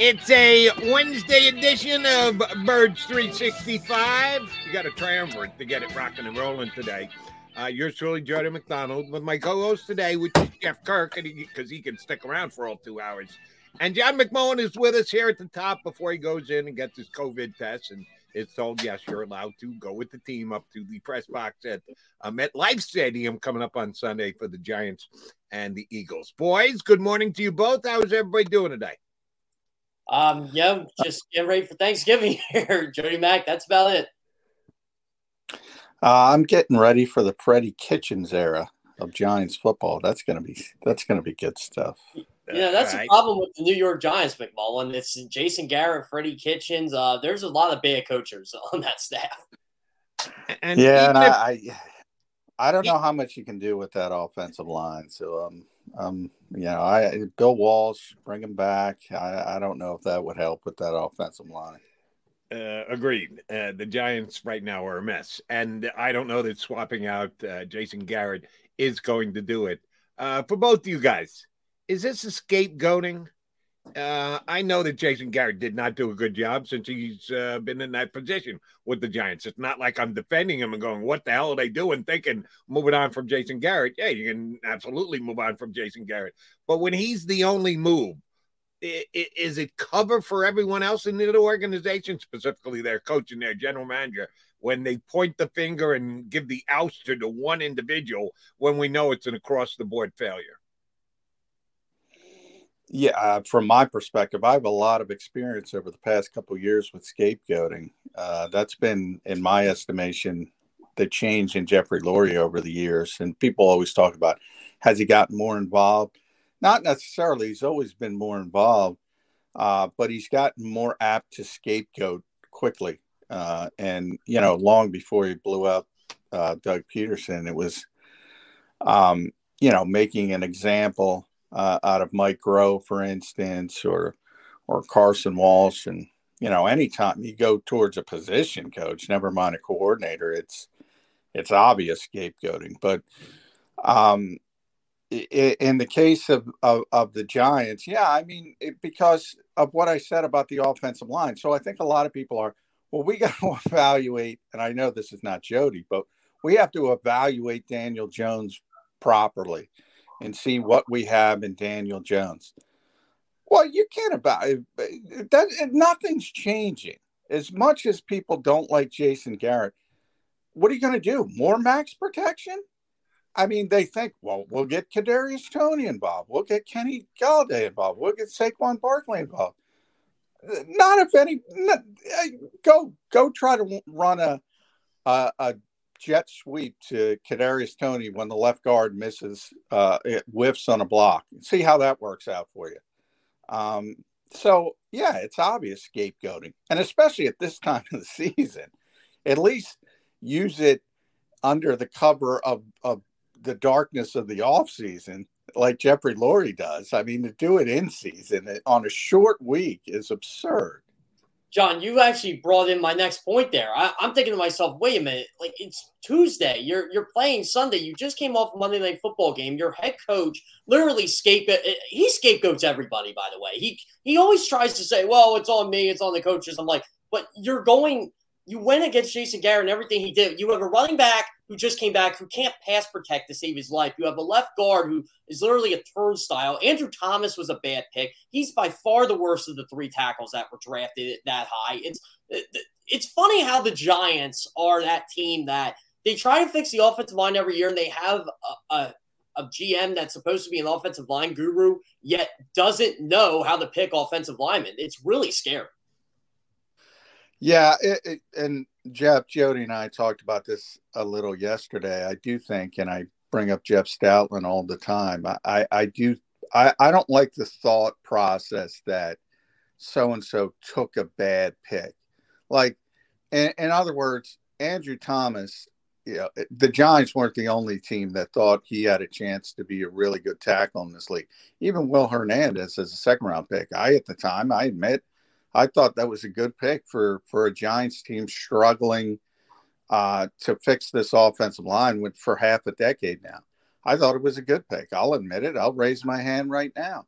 It's a Wednesday edition of Birds 365. You got a triumvirate to get it rocking and rolling today. Uh, yours truly, Jody McDonald, with my co-host today, which is Jeff Kirk, because he, he, can stick around for all two hours. And John McMullen is with us here at the top before he goes in and gets his COVID test. And it's told, yes, you're allowed to go with the team up to the press box at uh, MetLife Stadium coming up on Sunday for the Giants and the Eagles. Boys, good morning to you both. How is everybody doing today? Um, yeah, just getting ready for Thanksgiving here, Jody Mack. That's about it. Uh, I'm getting ready for the Freddie Kitchens era of Giants football. That's gonna be that's gonna be good stuff. Yeah, that's right. the problem with the New York Giants, McMullen. It's Jason Garrett, Freddie Kitchens. Uh, there's a lot of bad coaches on that staff. And yeah, and if, I, I don't know how much you can do with that offensive line. So um, um, you know, I Bill Walsh, bring him back. I, I don't know if that would help with that offensive line. Uh, agreed. Uh, the Giants right now are a mess, and I don't know that swapping out uh, Jason Garrett is going to do it. Uh, for both you guys, is this a scapegoating? Uh, I know that Jason Garrett did not do a good job since he's uh, been in that position with the Giants. It's not like I'm defending him and going, "What the hell are they doing?" Thinking moving on from Jason Garrett. Yeah, you can absolutely move on from Jason Garrett, but when he's the only move, is it cover for everyone else in the organization, specifically their coach and their general manager, when they point the finger and give the ouster to one individual when we know it's an across the board failure? Yeah, uh, from my perspective, I have a lot of experience over the past couple years with scapegoating. Uh, that's been, in my estimation, the change in Jeffrey Lurie over the years. And people always talk about has he gotten more involved? Not necessarily. He's always been more involved, uh, but he's gotten more apt to scapegoat quickly. Uh, and you know, long before he blew up uh, Doug Pederson, it was, um, you know, making an example uh, out of Mike Groh, for instance, or or Carson Walch. and you know, anytime you go towards a position coach, never mind a coordinator, it's it's obvious scapegoating. But um, in the case of, of, of the Giants, yeah, I mean, it, because of what I said about the offensive line. So I think a lot of people are, well, we got to evaluate, and I know this is not Jody, but we have to evaluate Daniel Jones properly and see what we have in Daniel Jones. Well, you can't about eh, eh, that. Eh, nothing's changing. As much as people don't like Jason Garrett, what are you going to do? More max protection? I mean, they think, well, we'll get Kadarius Toney involved. We'll get Kenny Golladay involved. We'll get Saquon Barkley involved. Not if any. Not, go go try to run a, a, a jet sweep to Kadarius Toney when the left guard misses, uh, it whiffs on a block. See how that works out for you. Um, so yeah, it's obvious scapegoating, and especially at this time of the season, at least use it under the cover of, of the darkness of the off season, like Jeffrey Lurie does. I mean, to do it in season on a short week is absurd. John, you actually brought in my next point there. I, am thinking to myself, wait a minute, like it's Tuesday. You're you're playing Sunday. You just came off Monday night football game. Your head coach literally scapegoat. Eh, eh, he scapegoats everybody. By the way, he he always tries to say, well, it's on me, it's on the coaches. I'm like, but you're going you went against Jason Garrett and everything he did. You have a running back who just came back who can't pass protect to save his life. You have a left guard who is literally a turnstile. Andrew Thomas was a bad pick. He's by far the worst of the three tackles that were drafted that high. It's it's funny how the Giants are that team that they try to fix the offensive line every year, and they have a, a a GM that's supposed to be an offensive line guru, yet doesn't know how to pick offensive linemen. It's really scary. Yeah, it, it, and Jeff, Jody, and I talked about this a little yesterday. I do think, and I bring up Jeff Stoutland all the time. I, I, I do, I, I don't like the thought process that so and so took a bad pick. Like, in, in other words, Andrew Thomas, you know, the Giants weren't the only team that thought he had a chance to be a really good tackle in this league. Even Will Hernandez as a second round pick. I, at the time, I admit, I thought that was a good pick for for a Giants team struggling uh, to fix this offensive line with, for half a decade now. I thought it was a good pick. I'll admit it. I'll raise my hand right now.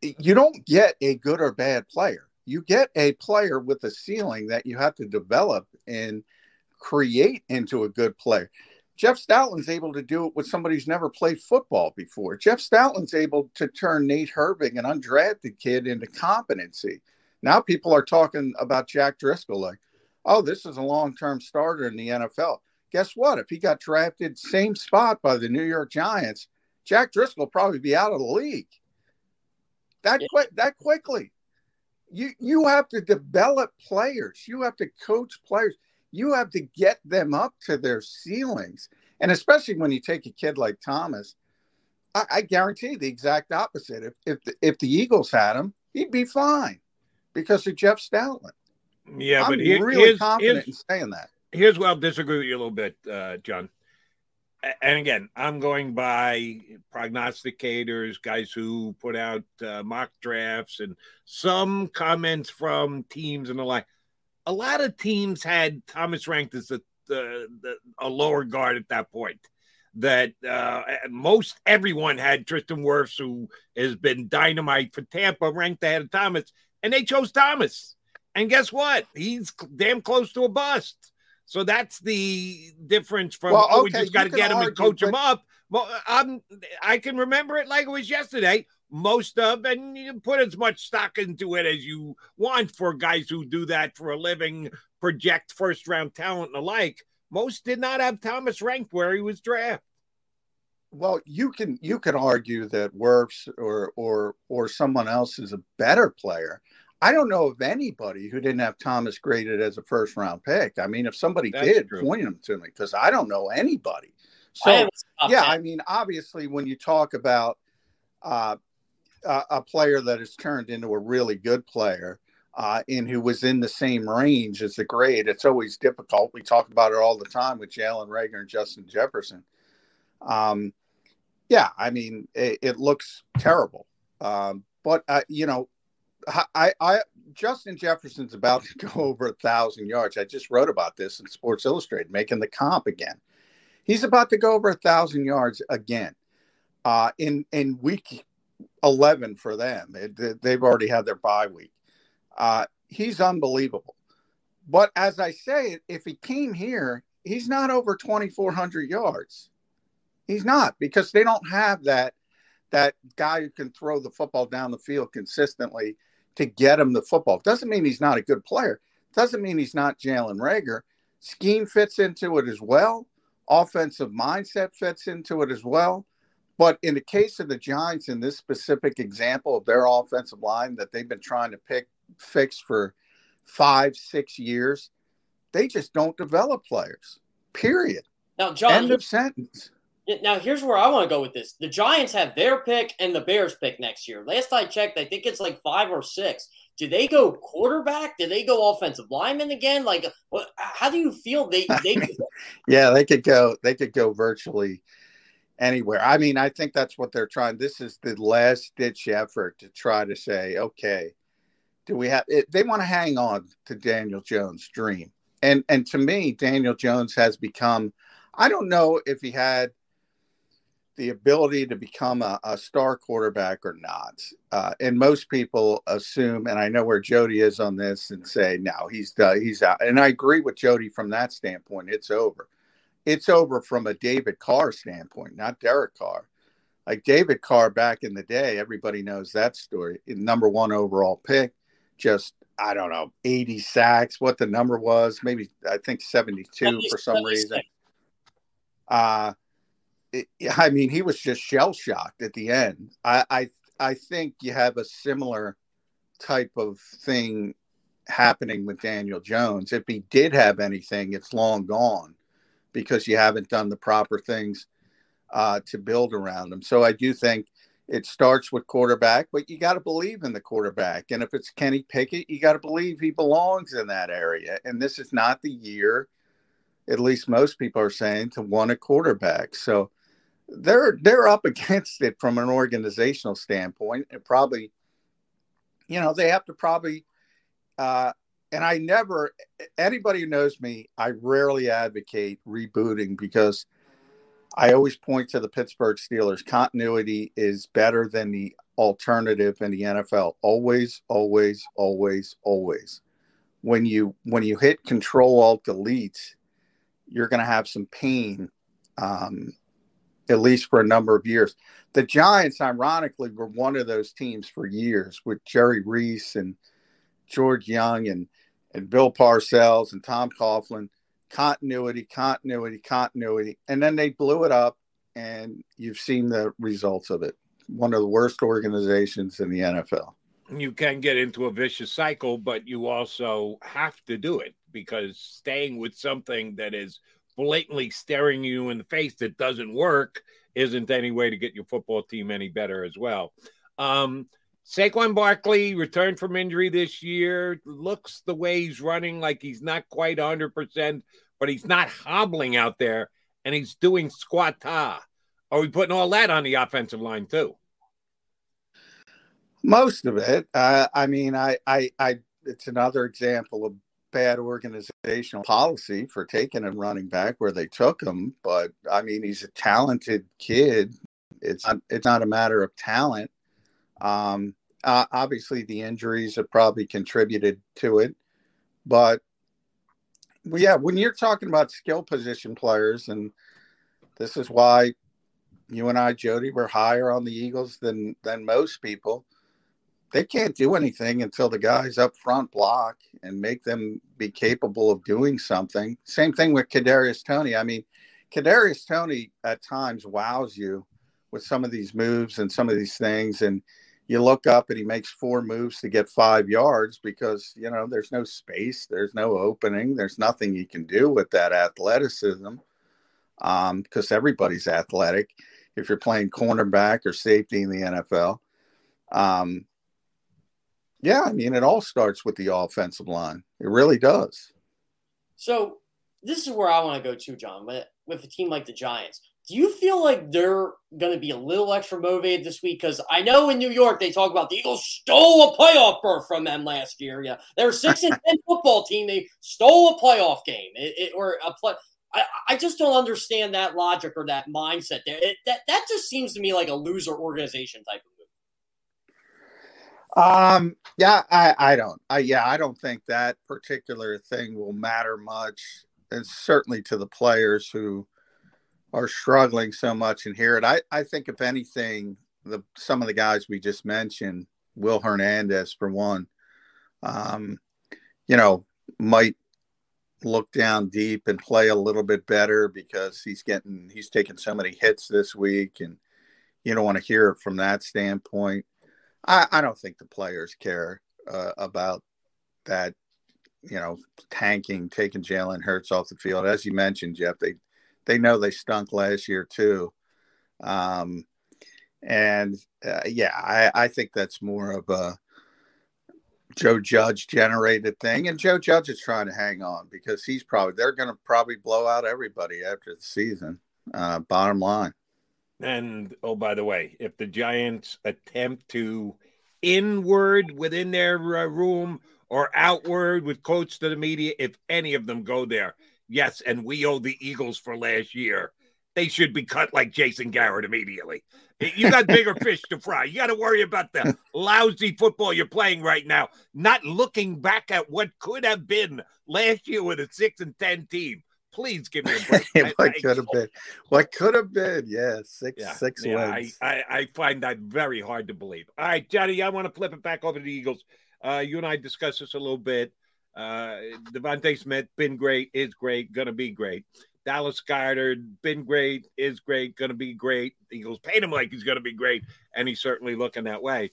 You don't get a good or bad player. You get a player with a ceiling that you have to develop and create into a good player. Jeff Stoutland's able to do it with somebody who's never played football before. Jeff Stoutland's able to turn Nate Herbig, an undrafted kid, into competency. Now people are talking about Jack Driscoll like, oh, this is a long term starter in the NFL. Guess what? If he got drafted same spot by the New York Giants, Jack Driscoll probably be out of the league. That yeah. quick that quickly. You you have to develop players. You have to coach players. You have to get them up to their ceilings. And especially when you take a kid like Thomas, I, I guarantee the exact opposite. If if the, if the Eagles had him, he'd be fine because of Jeff Stoutland. Yeah, I'm but here, really here's, confident here's, in saying that. Here's where I'll disagree with you a little bit, uh, John. And again, I'm going by prognosticators, guys who put out uh, mock drafts, and some comments from teams and the like. A lot of teams had Thomas ranked as a, the, the, a lower guard at that point that uh, most everyone had Tristan Wirfs, who has been dynamite for Tampa, ranked ahead of Thomas and they chose Thomas. And guess what? He's damn close to a bust. So that's the difference from well, okay, oh, we just got to get him argue, and coach but... him up. Well, I'm, I can remember it like it was yesterday. Most of, and you put as much stock into it as you want for guys who do that for a living, project first round talent and the like. Most did not have Thomas ranked where he was drafted. Well, you can you can argue that Wirfs or or or someone else is a better player. I don't know of anybody who didn't have Thomas graded as a first round pick. I mean, if somebody That's did, true. point them to me because I don't know anybody. So, yeah, I mean, obviously, when you talk about uh, a, a, player that has turned into a really good player uh, and who was in the same range as the grade, it's always difficult. We talk about it all the time with Jalen Reagor and Justin Jefferson. Um, yeah, I mean, it, it looks terrible. Um, but uh, you know, I, I Justin Jefferson's about to go over a thousand yards. I just wrote about this in Sports Illustrated, making the comp again. He's about to go over a thousand yards again uh, in in week eleven for them. It, they've already had their bye week. Uh, he's unbelievable. But as I say, if he came here, he's not over twenty four hundred yards. He's not because they don't have that that guy who can throw the football down the field consistently to get him the football. Doesn't mean he's not a good player. Doesn't mean he's not Jalen Reagor. Scheme fits into it as well. Offensive mindset fits into it as well. But in the case of the Giants, in this specific example of their offensive line that they've been trying to pick fix for five, six years, they just don't develop players. Period. Now, John, end of sentence. Now, here's where I want to go with this. The Giants have their pick and the Bears pick next year. Last I checked, I think it's like five or six. Do they go quarterback? Do they go offensive lineman again? Like, what, how do you feel they? they yeah, they could go. They could go virtually anywhere. I mean, I think that's what they're trying. This is the last ditch effort to try to say, okay, do we have? It, they want to hang on to Daniel Jones' dream, and and to me, Daniel Jones has become. I don't know if he had the ability to become a, a star quarterback or not. Uh, and most people assume, and I know where Jody is on this, and say, no, he's uh, he's out. And I agree with Jody from that standpoint. It's over. It's over from a David Carr standpoint, not Derek Carr. Like David Carr back in the day, everybody knows that story. Number one overall pick, just I don't know, 80 sacks, what the number was, maybe I think 72 for some reason. Uh I mean, he was just shell shocked at the end. I, I I think you have a similar type of thing happening with Daniel Jones. If he did have anything, it's long gone because you haven't done the proper things uh, to build around him. So I do think it starts with quarterback, but you got to believe in the quarterback. And if it's Kenny Pickett, you got to believe he belongs in that area. And this is not the year, at least most people are saying, to want a quarterback. So they're they're up against it from an organizational standpoint and probably you know they have to probably uh and i never anybody who knows me i rarely advocate rebooting because i always point to the pittsburgh steelers. Continuity is better than the alternative in the nfl always always always always. When you when you hit control alt delete you're going to have some pain um, at least for a number of years. The Giants, ironically, were one of those teams for years with Jerry Reese and George Young and, and Bill Parcells and Tom Coughlin. Continuity, continuity, continuity. And then they blew it up, and you've seen the results of it. One of the worst organizations in the NFL. You can get into a vicious cycle, but you also have to do it because staying with something that is blatantly staring you in the face that doesn't work isn't any way to get your football team any better as well. Um, Saquon Barkley returned from injury this year. Looks the way he's running like he's not quite 100%, but he's not hobbling out there and he's doing squat. Are we putting all that on the offensive line too? Most of it. Uh, I mean, I, I, I, it's another example of bad organizational policy for taking a running back where they took him, but I mean he's a talented kid. It's not it's not a matter of talent. Um, uh, obviously the injuries have probably contributed to it, but well, yeah, when you're talking about skill position players, and this is why you and I, Jody, were higher on the Eagles than than most people they can't do anything until the guys up front block and make them be capable of doing something. Same thing with Kadarius Toney. I mean, Kadarius Toney at times wows you with some of these moves and some of these things, and you look up and he makes four moves to get five yards because you know there's no space, there's no opening, there's nothing he can do with that athleticism. Um, because everybody's athletic if you're playing cornerback or safety in the NFL. Um, yeah, I mean, it all starts with the offensive line. It really does. So this is where I want to go to, John. With, a team like the Giants, do you feel like they're going to be a little extra motivated this week? Because I know in New York they talk about the Eagles stole a playoff berth from them last year. Yeah, they're six and ten football team. They stole a playoff game it, it, or a play. I, I just don't understand that logic or that mindset there. That that just seems to me like a loser organization type of um, yeah, I, I don't. I yeah, I don't think that particular thing will matter much. And certainly to the players who are struggling so much and hear it. I, I think if anything, the some of the guys we just mentioned, Will Hernandez for one, um, you know, might look down deep and play a little bit better because he's getting he's taking so many hits this week and you don't want to hear it from that standpoint. I, I don't think the players care uh, about that. You know, tanking, taking Jalen Hurts off the field. As you mentioned, Jeff, they they know they stunk last year too. Um, and uh, yeah, I, I think that's more of a Joe Judge generated thing, and Joe Judge is trying to hang on because he's probably they're going to probably blow out everybody after the season. Uh, bottom line. And oh, by the way, if the Giants attempt to inward within their uh, room or outward with quotes to the media, if any of them go there, yes, and we owe the Eagles for last year. they should be cut like Jason Garrett immediately. You got bigger fish to fry. You got to worry about the lousy football you're playing right now, not looking back at what could have been last year with a six and ten team. Please give me a break. what could have been? What could have been? Yeah, six Yeah, six yeah, wins. I, I, I find that very hard to believe. All right, Johnny, I want to flip it back over to the Eagles. Uh, you and I discussed this a little bit. Uh, DeVonta Smith, been great, is great, going to be great. Dallas Goedert, been great, is great, going to be great. The Eagles paid him like he's going to be great, and he's certainly looking that way.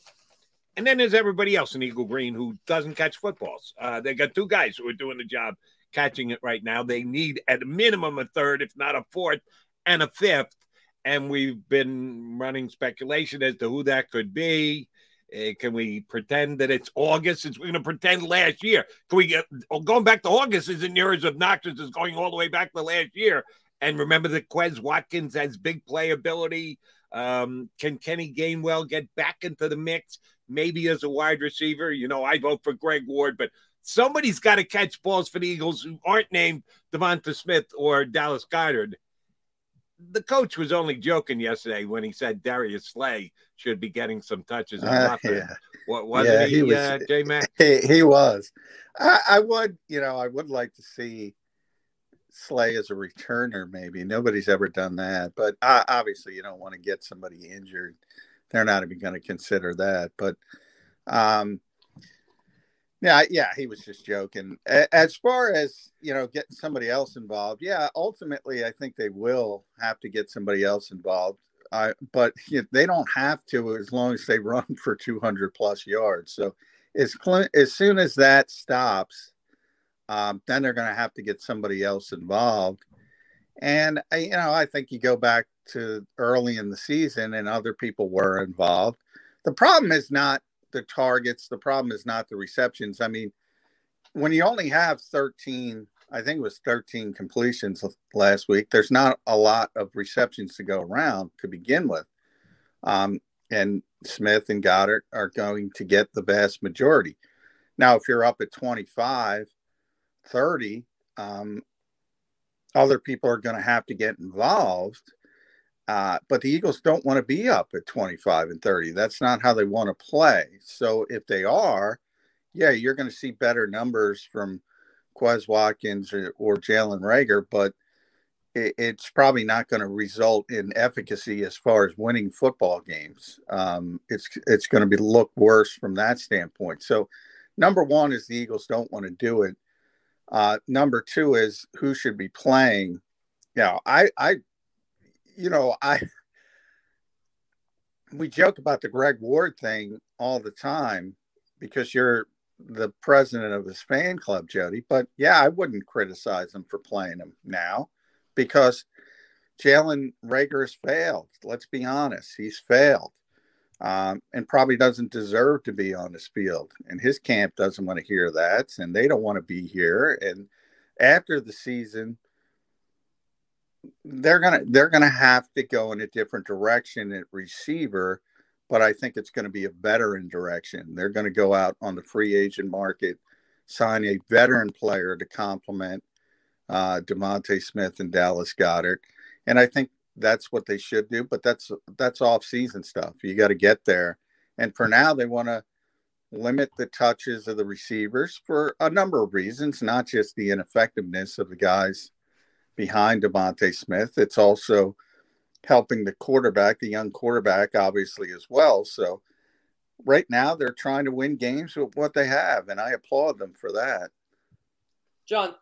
And then there's everybody else in Eagle Green who doesn't catch footballs. Uh, they got two guys who are doing the job catching it right now. They need at a minimum a third, if not a fourth, and a fifth. And we've been running speculation as to who that could be. Uh, can we pretend that it's August since we're going to pretend last year? Can we get oh, going back to August isn't near as obnoxious as going all the way back to last year? And remember that Quez Watkins has big playability. Um, can Kenny Gainwell get back into the mix? Maybe as a wide receiver. You know, I vote for Greg Ward, but somebody's got to catch balls for the Eagles who aren't named DeVonta Smith or Dallas Goedert. The coach was only joking yesterday when he said Darius Slay should be getting some touches. Uh, yeah, What wasn't Yeah, he, he was- uh, J Mac? he, he was. I, I would, you know, I would like to see Slay as a returner. Maybe nobody's ever done that, but uh, obviously you don't want to get somebody injured. They're not even going to consider that. But um, yeah, yeah, he was just joking. As far as you know, getting somebody else involved, yeah, ultimately I think they will have to get somebody else involved. Uh, but they don't have to as long as they run for 200 plus yards. So as as soon as that stops, um, then they're going to have to get somebody else involved. And you know, I think you go back to early in the season, and other people were involved. The problem is not the targets. The problem is not the receptions. I mean, when you only have 13, I think it was 13 completions last week. There's not a lot of receptions to go around to begin with. Um, and Smith and Goedert are going to get the vast majority. Now, if you're up at 25, 30, um, other people are going to have to get involved. Uh, but the Eagles don't want to be up at 25 and 30. That's not how they want to play. So if they are, yeah, you're going to see better numbers from Quez Watkins or, or Jalen Reagor, but it, it's probably not going to result in efficacy as far as winning football games. Um, it's it's going to be look worse from that standpoint. So, number one is the Eagles don't want to do it. Uh, number two is who should be playing. Yeah, I, I, you know, I. We joke about the Greg Ward thing all the time because you're the president of his fan club, Jody. But yeah, I wouldn't criticize him for playing him now because Jalen Reagor has failed. Let's be honest, he's failed. Um, and probably doesn't deserve to be on this field. And his camp doesn't want to hear that, and they don't want to be here. And after the season, they're gonna they're gonna have to go in a different direction at receiver. But I think it's to be a veteran direction. They're to go out on the free agent market, sign a veteran player to complement uh, DeVonta Smith and Dallas Goedert, and I think that's what they should do. But that's that's off season stuff. You got to get there, and for now they want to limit the touches of the receivers for a number of reasons, not just the ineffectiveness of the guys behind DeVonta Smith. It's also helping the quarterback, the young quarterback, obviously as well. So right now they're trying to win games with what they have, and I applaud them for that. John,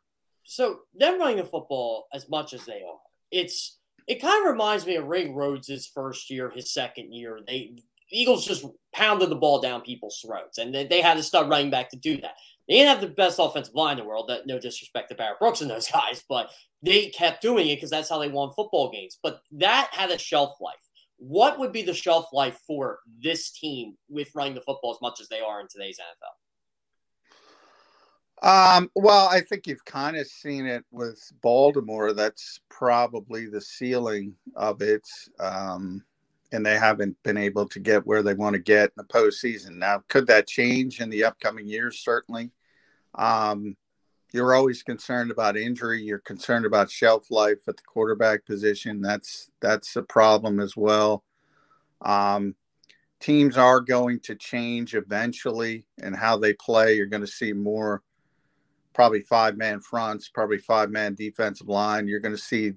so them running the football as much as they are, it's it kind of reminds me of Ray Rhodes' first year, his second year. They the Eagles just pounded the ball down people's throats, and they, they had to start running back to do that. They didn't have the best offensive line in the world. That no disrespect to Barrett Brooks and those guys, but they kept doing it because that's how they won football games. But that had a shelf life. What would be the shelf life for this team with running the football as much as they are in today's NFL? Um, well, I think you've kind of seen it with Baltimore. That's probably the ceiling of it. Um, and they haven't been able to get where they want to get in the postseason. Now, could that change in the upcoming years? Certainly. Um, you're always concerned about injury. You're concerned about shelf life at the quarterback position. That's that's a problem as well. Um, teams are going to change eventually and how they play. You're going to see more, probably five man fronts, probably five man defensive line. You're going to see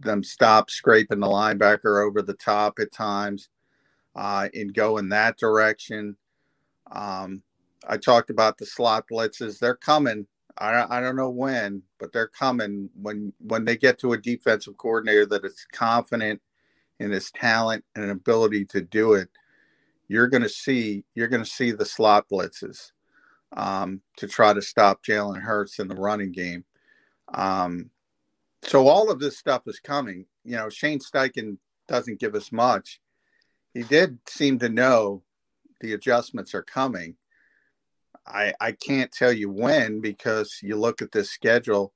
them stop scraping the linebacker over the top at times uh, and go in that direction. Um, I talked about the slot blitzes. They're coming. I, I don't know when, but they're coming when when they get to a defensive coordinator that is confident in his talent and ability to do it. You're going to see you're going to see the slot blitzes um, to try to stop Jalen Hurts in the running game. Um, so all of this stuff is coming. You know, Shane Steichen doesn't give us much. He did seem to know the adjustments are coming. I I can't tell you when because you look at this schedule.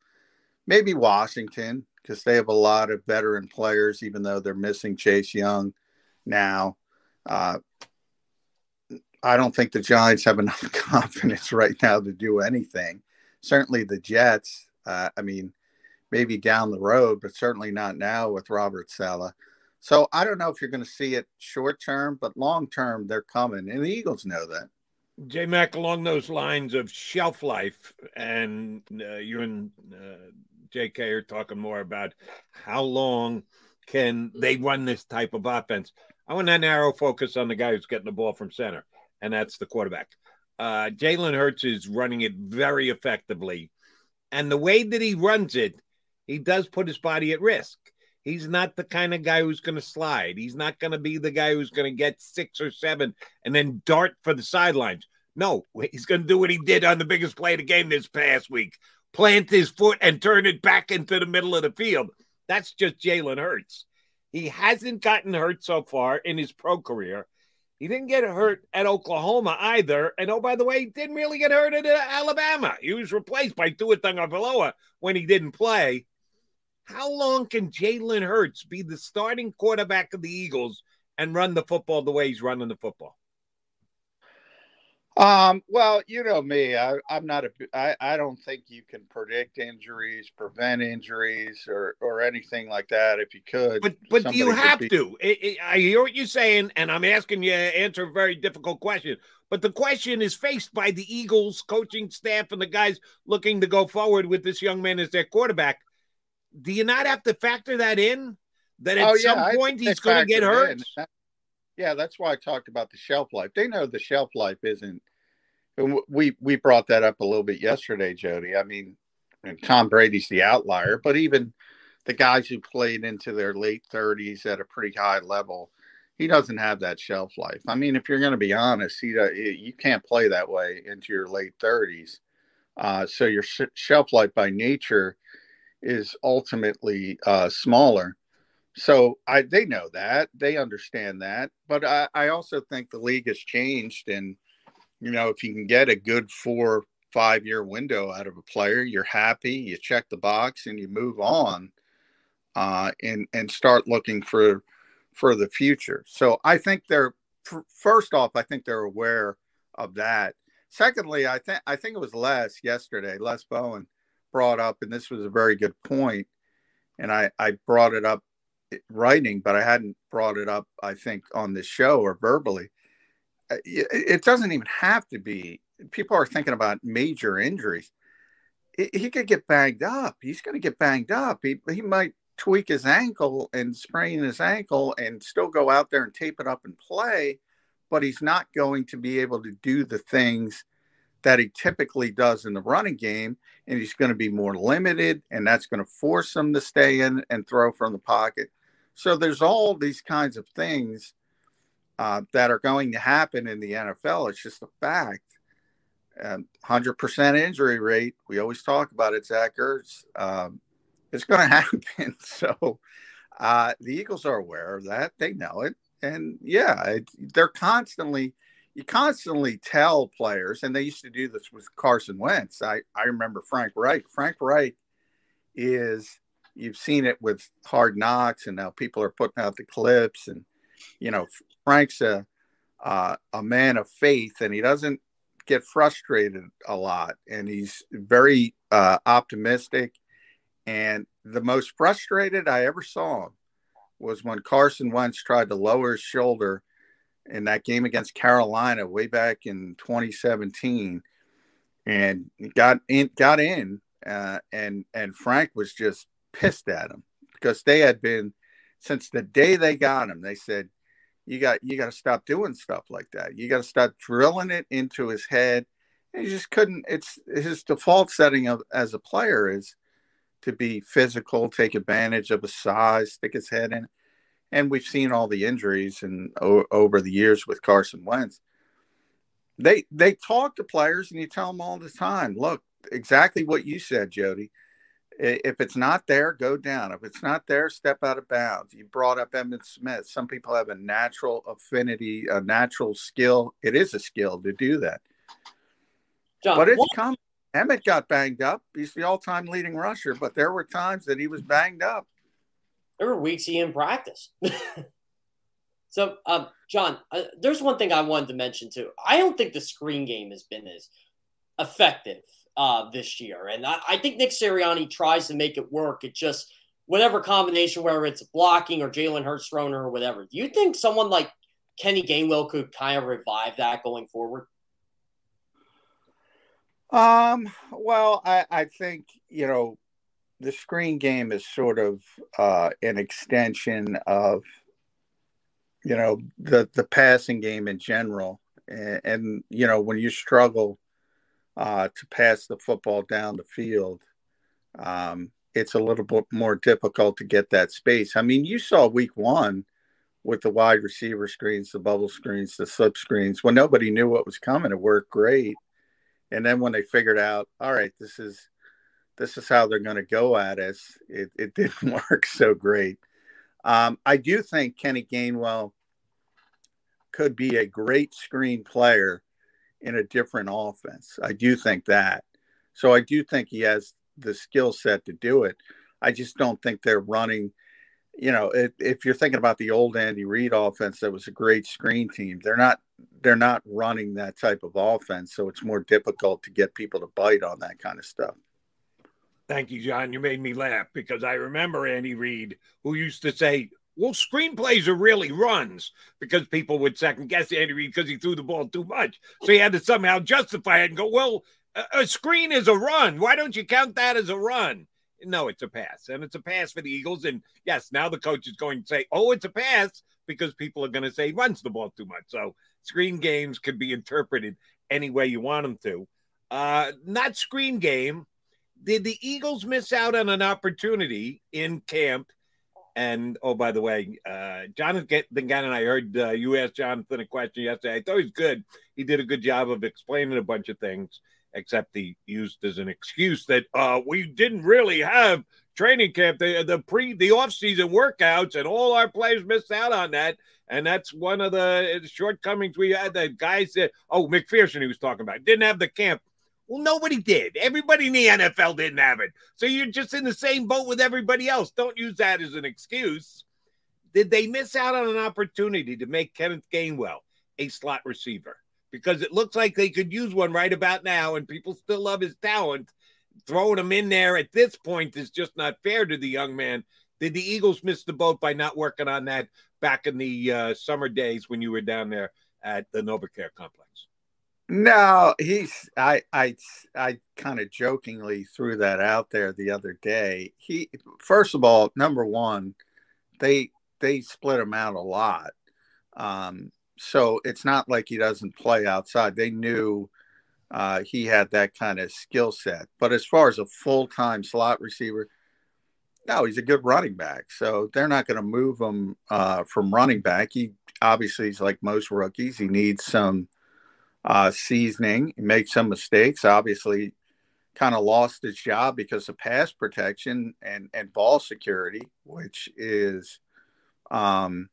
Maybe Washington because they have a lot of veteran players, even though they're missing Chase Young now. Uh, I don't think the Giants have enough confidence right now to do anything. Certainly the Jets. Uh, I mean, maybe down the road, but certainly not now with Robert Saleh. So I don't know if you're going to see it short term, but long term, they're coming, and the Eagles know that. J Mac, along those lines of shelf life, and uh, you and uh, JK are talking more about how long can they run this type of offense. I want to narrow focus on the guy who's getting the ball from center, and that's the quarterback. Uh, Jalen Hurts is running it very effectively. And the way that he runs it, he does put his body at risk. He's not the kind of guy who's going to slide. He's not going to be the guy who's going to get six or seven and then dart for the sidelines. No, he's going to do what he did on the biggest play of the game this past week plant his foot and turn it back into the middle of the field. That's just Jalen Hurts. He hasn't gotten hurt so far in his pro career. He didn't get hurt at Oklahoma either. And oh, by the way, he didn't really get hurt at uh, Alabama. He was replaced by Tua Tagovailoa when he didn't play. How long can Jalen Hurts be the starting quarterback of the Eagles and run the football the way he's running the football? Um, well, you know me, I, I'm not a, I, I don't think you can predict injuries, prevent injuries, or or anything like that. If you could, but but you have be... to. It, it, I hear what you're saying, and I'm asking you to answer a very difficult question. But the question is faced by the Eagles coaching staff and the guys looking to go forward with this young man as their quarterback do you not have to factor that in? That at oh, yeah, some point he's going to get hurt. yeah, that's why I talked about the shelf life. They know the shelf life isn't. We we brought that up a little bit yesterday, Jody. I mean, Tom Brady's the outlier, but even the guys who played into their late 30s at a pretty high level, he doesn't have that shelf life. I mean, if you're going to be honest, he you can't play that way into your late 30s. Uh, so your sh- shelf life by nature is ultimately uh, smaller. So I they know that they understand that, but I, I also think the league has changed, and you know if you can get a good four five year window out of a player, you're happy, you check the box, and you move on, uh, and and start looking for for the future. So I think they're first off, I think they're aware of that. Secondly, I think I think it was Les yesterday, Les Bowen brought up, and this was a very good point, and I, I brought it up writing, but I hadn't brought it up, I think, on the show or verbally. Uh, it doesn't even have to be. People are thinking about major injuries. He could get banged up. He's going to get banged up. He, he might tweak his ankle and sprain his ankle and still go out there and tape it up and play, but he's not going to be able to do the things – that he typically does in the running game, and he's going to be more limited, and that's going to force him to stay in and throw from the pocket. So there's all these kinds of things uh, that are going to happen in the NFL. It's just a fact. Um, 100% injury rate. We always talk about it, Zach Ertz. Um, it's going to happen. So uh, the Eagles are aware of that. They know it. And yeah, it, they're constantly – you constantly tell players, and they used to do this with Carson Wentz. I, I remember Frank Reich. Frank Reich is, you've seen it with Hard Knocks, and now people are putting out the clips. And, you know, Frank's a, uh, a man of faith, and he doesn't get frustrated a lot, and he's very uh, optimistic. And the most frustrated I ever saw him was when Carson Wentz tried to lower his shoulder in that game against Carolina way back in 2017, and got in, got in, uh, and and Frank was just pissed at him because they had been since the day they got him. They said, "You got you got to stop doing stuff like that. You got to start drilling it into his head." And he just couldn't. It's his default setting of as a player is to be physical, take advantage of his size, stick his head in and we've seen all the injuries and over the years with Carson Wentz. They they talk to players and you tell them all the time, look, exactly what you said, Jody. If it's not there, go down. If it's not there, step out of bounds. You brought up Emmitt Smith. Some people have a natural affinity, a natural skill. It is a skill to do that. John, but it's what? come. Emmitt got banged up. He's the all-time leading rusher, but there were times that he was banged up there were weeks he in practice. so, um, John, uh, there's one thing I wanted to mention too. I don't think the screen game has been as effective uh, this year, and I, I, think Nick Sirianni tries to make it work. It just whatever combination, whether it's blocking or Jalen Hurts thrown or whatever. Do you think someone like Kenny Gainwell could kind of revive that going forward? Um. Well, I, I think you know the screen game is sort of uh, an extension of you know the the passing game in general. And, and you know when you struggle uh, to pass the football down the field um, it's a little bit more difficult to get that space. I mean you saw week one with the wide receiver screens the bubble screens the slip screens. When nobody knew what was coming. It worked great. And then when they figured out all right this is this is how they're going to go at us. It, it didn't work so great. Um, I do think Kenny Gainwell could be a great screen player in a different offense. I do think that. So I do think he has the skill set to do it. I just don't think they're running. You know, if, if you're thinking about the old Andy Reid offense, that was a great screen team. They're not. They're not running that type of offense, so it's more difficult to get people to bite on that kind of stuff. Thank you, John. You made me laugh because I remember Andy Reid, who used to say, well, screenplays are really runs because people would second guess Andy Reid because he threw the ball too much. So he had to somehow justify it and go, well, a, screen is a run. Why don't you count that as a run? No, it's a pass. And it's a pass for the Eagles. And yes, now the coach is going to say, oh, it's a pass because people are going to say he runs the ball too much. So screen games could be interpreted any way you want them to. Uh, not screen game did the Eagles miss out on an opportunity in camp? And oh, by the way, uh, Jonathan Gannon, I heard uh, you asked Jonathan a question yesterday. I thought he was good. He did a good job of explaining a bunch of things, except he used as an excuse that uh, we didn't really have training camp, the the pre the off season workouts, and all our players missed out on that. And that's one of the shortcomings we had. The guys that oh McPherson he was talking about didn't have the camp. Well, nobody did. Everybody in the NFL didn't have it. So you're just in the same boat with everybody else. Don't use that as an excuse. Did they miss out on an opportunity to make Kenneth Gainwell a slot receiver? Because it looks like they could use one right about now, and people still love his talent. Throwing him in there at this point is just not fair to the young man. Did the Eagles miss the boat by not working on that back in the uh, summer days when you were down there at the NovaCare complex? No, he's I I I kind of jokingly threw that out there the other day. He first of all, number one, they they split him out a lot. Um, so it's not like he doesn't play outside. They knew uh, he had that kind of skill set. But as far as a full time slot receiver, no, he's a good running back. So they're not going to move him uh, from running back. He obviously he's like most rookies. He needs some uh, seasoning. He made some mistakes. Obviously, kind of lost his job because of pass protection and and ball security, which is um,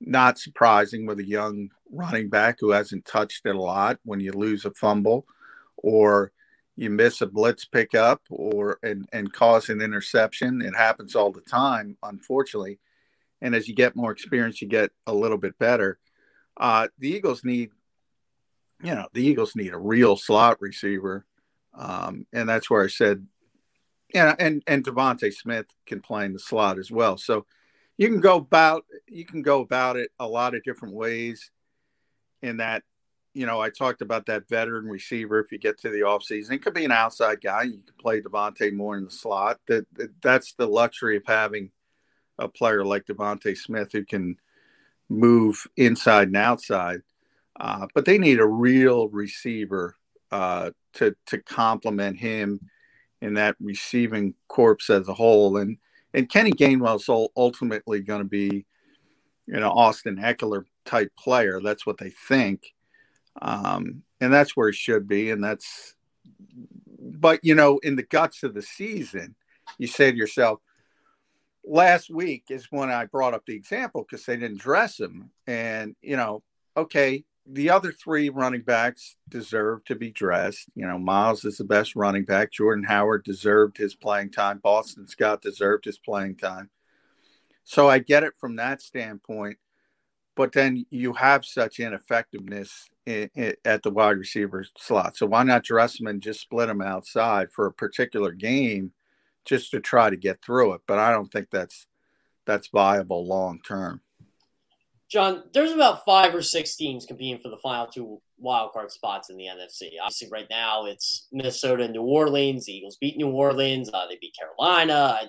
not surprising with a young running back who hasn't touched it a lot. When you lose a fumble, or you miss a blitz pickup, or and and cause an interception, it happens all the time, unfortunately. And as you get more experience, you get a little bit better. Uh, the Eagles need you know, the Eagles need a real slot receiver. Um, and that's where I said, yeah, and, and DeVonta Smith can play in the slot as well. So you can go about, you can go about it a lot of different ways in that, you know, I talked about that veteran receiver. If you get to the offseason, it could be an outside guy. You can play DeVonta more in the slot. That, that that's the luxury of having a player like DeVonta Smith who can move inside and outside. Uh, but they need a real receiver uh, to to complement him in that receiving corps as a whole. And and Kenny Gainwell's ultimately going to be, you know, Austin Ekeler type player. That's what they think, um, and that's where he should be. And that's, but you know, in the guts of the season, you say to yourself, last week is when I brought up the example because they didn't dress him. And, you know, okay, the other three running backs deserve to be dressed. You know, Miles is the best running back. Jordan Howard deserved his playing time. Boston Scott deserved his playing time. So I get it from that standpoint. But then you have such ineffectiveness in, in, at the wide receiver slot. So why not dress them and just split them outside for a particular game just to try to get through it. But I don't think that's that's viable long term. John, there's about five or six teams competing for the final two wild card spots in the NFC. Obviously, right now it's Minnesota and New Orleans. The Eagles beat New Orleans. Uh, they beat Carolina.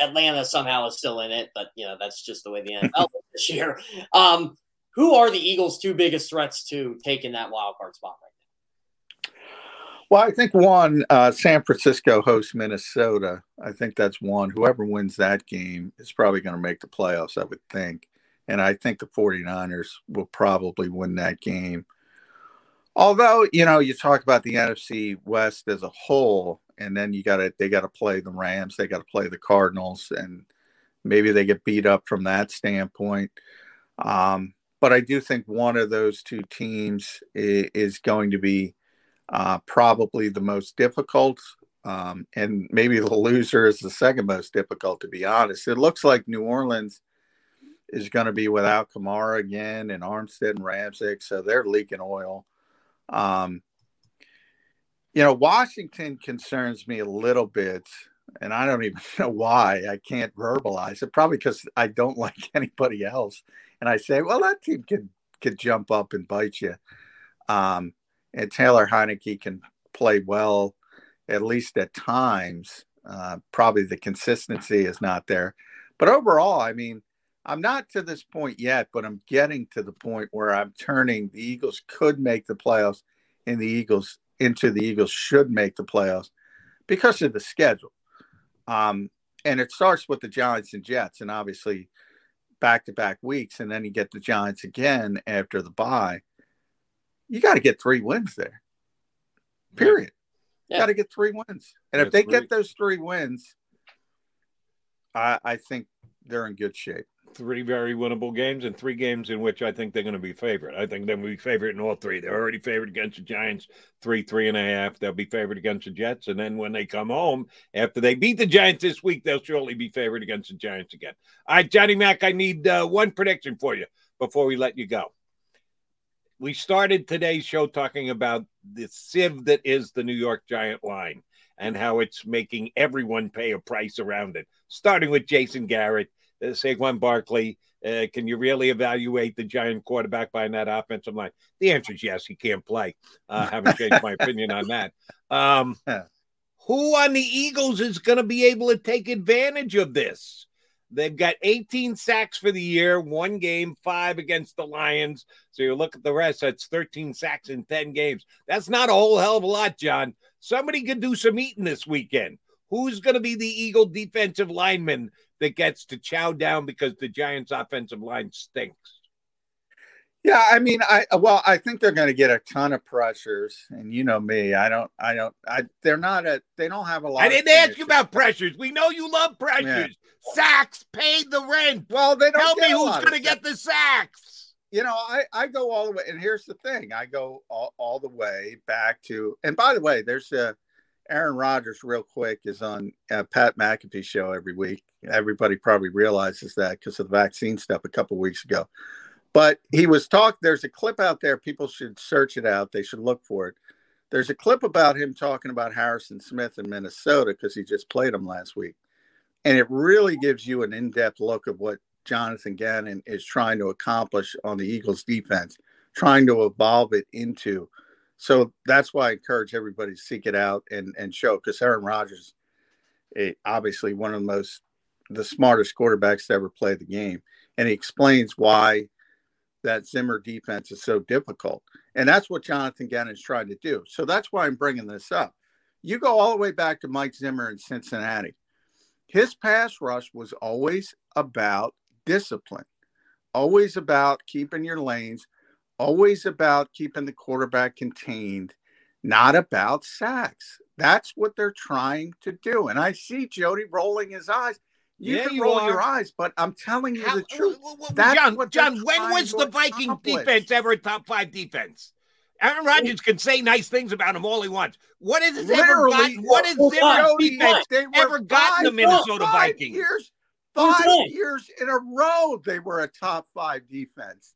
Atlanta somehow is still in it, but you know that's just the way the NFL is this year. Um, who are the Eagles' two biggest threats to taking that wild card spot right well, I think one, uh, San Francisco hosts Minnesota. I think that's one. Whoever wins that game is probably going to make the playoffs, I would think. And I think the 49ers will probably win that game. Although, you know, you talk about the NFC West as a whole, and then you got to, they got to play the Rams, they got to play the Cardinals, and maybe they get beat up from that standpoint. Um, but I do think one of those two teams is, going to be uh, probably the most difficult. Um, and maybe the loser is the second most difficult, to be honest. It looks like New Orleans is going to be without Kamara again and Armstead and Ramczyk, so they're leaking oil. Um, you know, Washington concerns me a little bit, and I don't even know why. I can't verbalize it. Probably because I don't like anybody else, and I say, well, that team could could jump up and bite you. Um, and Taylor Heinicke can play well, at least at times. Uh, probably the consistency is not there, but overall, I mean, I'm not to this point yet, but I'm getting to the point where I'm turning the Eagles could make the playoffs, and the Eagles into the Eagles should make the playoffs because of the schedule. Um, and it starts with the Giants and Jets, and obviously back to back weeks, and then you get the Giants again after the bye you got to get three wins there. Period. Yeah. Got to get three wins, and if they three. get those three wins, I, I think they're in good shape. Three very winnable games, and three games in which I think they're going to be favored. I think they'll be favored in all three. They're already favored against the Giants, three, three and a half. They'll be favored against the Jets, and then when they come home after they beat the Giants this week, they'll surely be favored against the Giants again. All right, Johnny Mack, I need uh, one prediction for you before we let you go we started today's show talking about the sieve that is the New York Giant line and how it's making everyone pay a price around it, starting with Jason Garrett, uh, Saquon Barkley. Uh, can you really evaluate the Giant quarterback by that offensive line? The answer is yes, he can't play. Uh, haven't changed my opinion on that. Um, who on the Eagles is going to be able to take advantage of this? They've got 18 sacks for the year, one game, five against the Lions. So you look at the rest, that's 13 sacks in 10 games. That's not a whole hell of a lot, John. Somebody could do some eating this weekend. Who's going to be the Eagle defensive lineman that gets to chow down because the Giants' offensive line stinks? Yeah, I mean, I well, I think they're going to get a ton of pressures, and you know me, I don't, I don't, I they're not a, they don't have a lot. I didn't ask you about pressures. We know you love pressures. Yeah. Sacks paid the rent. Well, they don't tell me who's going to get the sacks. You know, I I go all the way, and here's the thing: I go all, all the way back to, and by the way, there's a Aaron Rodgers, real quick, is on uh, Pat McAfee show every week. Everybody probably realizes that because of the vaccine stuff a couple weeks ago But he was talking. There's a clip out there. People should search it out. They should look for it. There's a clip about him talking about Harrison Smith in Minnesota because he just played him last week. And it really gives you an in depth look of what Jonathan Gannon is trying to accomplish on the Eagles defense, trying to evolve it into. So that's why I encourage everybody to seek it out and, and show because Aaron Rodgers, eh, obviously one of the most, the smartest quarterbacks to ever play the game. And he explains why that Zimmer defense is so difficult. And that's what Jonathan Gannon is trying to do. So that's why I'm bringing this up. You go all the way back to Mike Zimmer in Cincinnati. His pass rush was always about discipline, always about keeping your lanes, always about keeping the quarterback contained, not about sacks. That's what they're trying to do. And I see Jody rolling his eyes. You Yeah, can you roll are. your eyes, but I'm telling you How- the truth. w- w- That's John, what John, when was the Viking accomplish. defense ever a top five defense? Aaron Rodgers can say nice things about him all he wants. What has ever Literally, gotten? What has oh, well, Zimmer Jody, defense they ever gotten the Minnesota five Vikings? Years, five years in a row, they were a top five defense.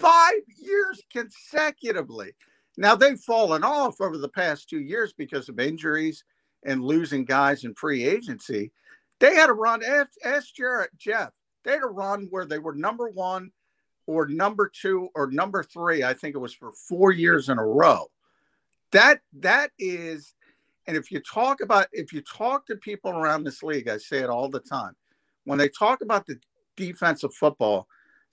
Five years consecutively. Now they've fallen off over the past two years because of injuries and losing guys in free agency. They had a run. Ask, Jarrett, Jeff. They had a run where they were number one or number two or number three. I think it was for four years in a row. That that is, and if you talk about if you talk to people around this league, I say it all the time. When they talk about the defensive football,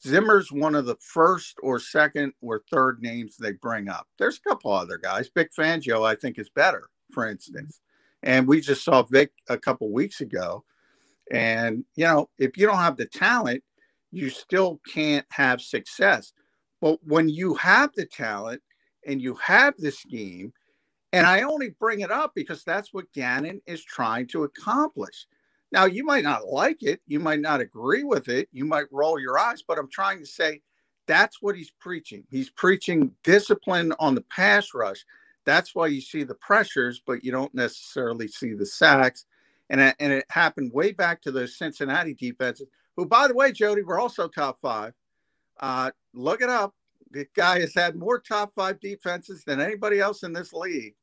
Zimmer's one of the first or second or third names they bring up. There's a couple other guys. Vic Fangio, I think, is better, for mm-hmm. instance. And we just saw Vic a couple weeks ago. And, you know, if you don't have the talent, you still can't have success. But when you have the talent and you have the scheme, and I only bring it up because that's what Gannon is trying to accomplish. Now, you might not like it, you might not agree with it, you might roll your eyes, but I'm trying to say that's what he's preaching. He's preaching discipline on the pass rush. That's why you see the pressures, but you don't necessarily see the sacks. And and it happened way back to those Cincinnati defenses, who, by the way, Jody, were also top five. Uh, look it up. The guy has had more top five defenses than anybody else in this league.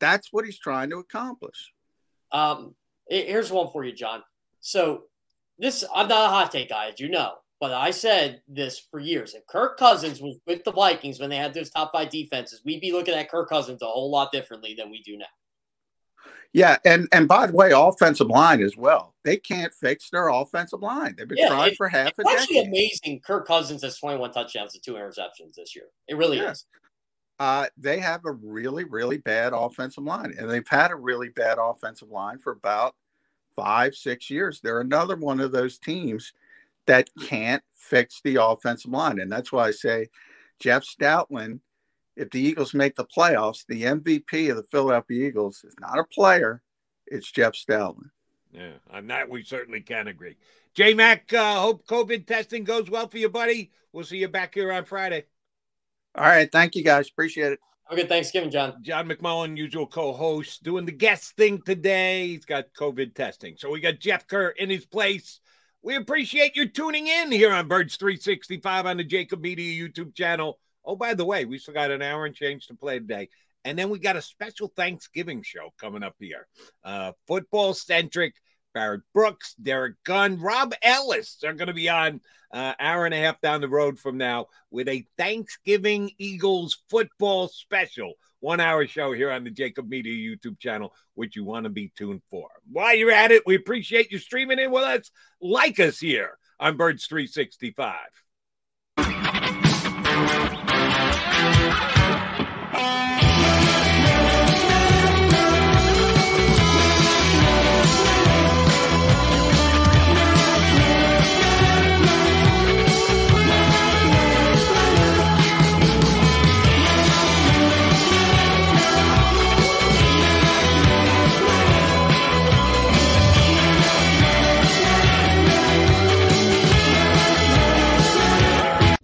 That's what he's trying to accomplish. Um, here's one for you, John. So this, I'm not a hot take guy, as you know, but I said this for years. If Kirk Cousins was with the Vikings when they had those top five defenses, we'd be looking at Kirk Cousins a whole lot differently than we do now. Yeah, and and by the way, offensive line as well. They can't fix their offensive line. They've been Yeah, trying it- for half a It's actually amazing. Kirk Cousins has 21 touchdowns and two interceptions this year. It really Yeah. is. Uh, they have a really, really bad offensive line, and they've had a really bad offensive line for about five, six years. They're another one of those teams that can't fix the offensive line, and that's why I say Jeff Stoutland. If the Eagles make the playoffs, the MVP of the Philadelphia Eagles is not a player; it's Jeff Stoutland. Yeah, on that we certainly can agree. J Mac, uh, hope COVID testing goes well for you, buddy. We'll see you back here on Friday. All right, thank you guys, appreciate it. Have a good Thanksgiving, John. John McMullen, usual co-host, doing the guest thing today. He's got COVID testing, so we got Jeff Kerr in his place. We appreciate you tuning in here on Birds 365 on the Jakib Media YouTube channel. Oh, by the way, we still got an hour and change to play today. And then we got a special Thanksgiving show coming up here. Uh, football centric. Barrett Brooks, Derek Gunn, Rob Ellis are going to be on uh, hour and a half down the road from now with a Thanksgiving Eagles football special. One hour show here on the Jakib Media YouTube channel, which you want to be tuned for. While you're at it, we appreciate you streaming in with us. Like us here on Birds 365.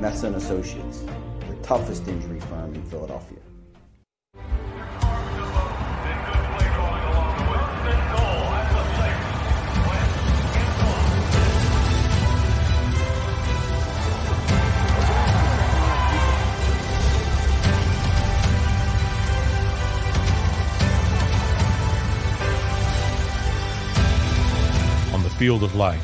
Messa Associates, the toughest injury firm in Philadelphia. On the field of life,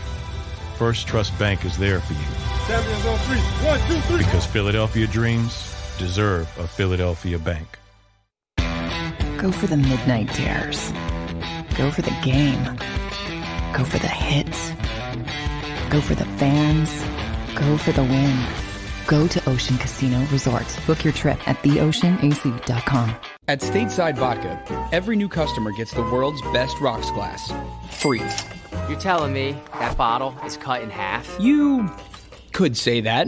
First Trust Bank is there for you. Champions on three. One, two, three. Because Philadelphia dreams deserve a Philadelphia bank. Go for the midnight dares. Go for the game. Go for the hits. Go for the fans. Go for the win. Go to Ocean Casino Resort. Book your trip at theoceanac.com. At Stateside Vodka, every new customer gets the world's best rocks glass. Free. You're telling me that bottle is cut in half? You could say that.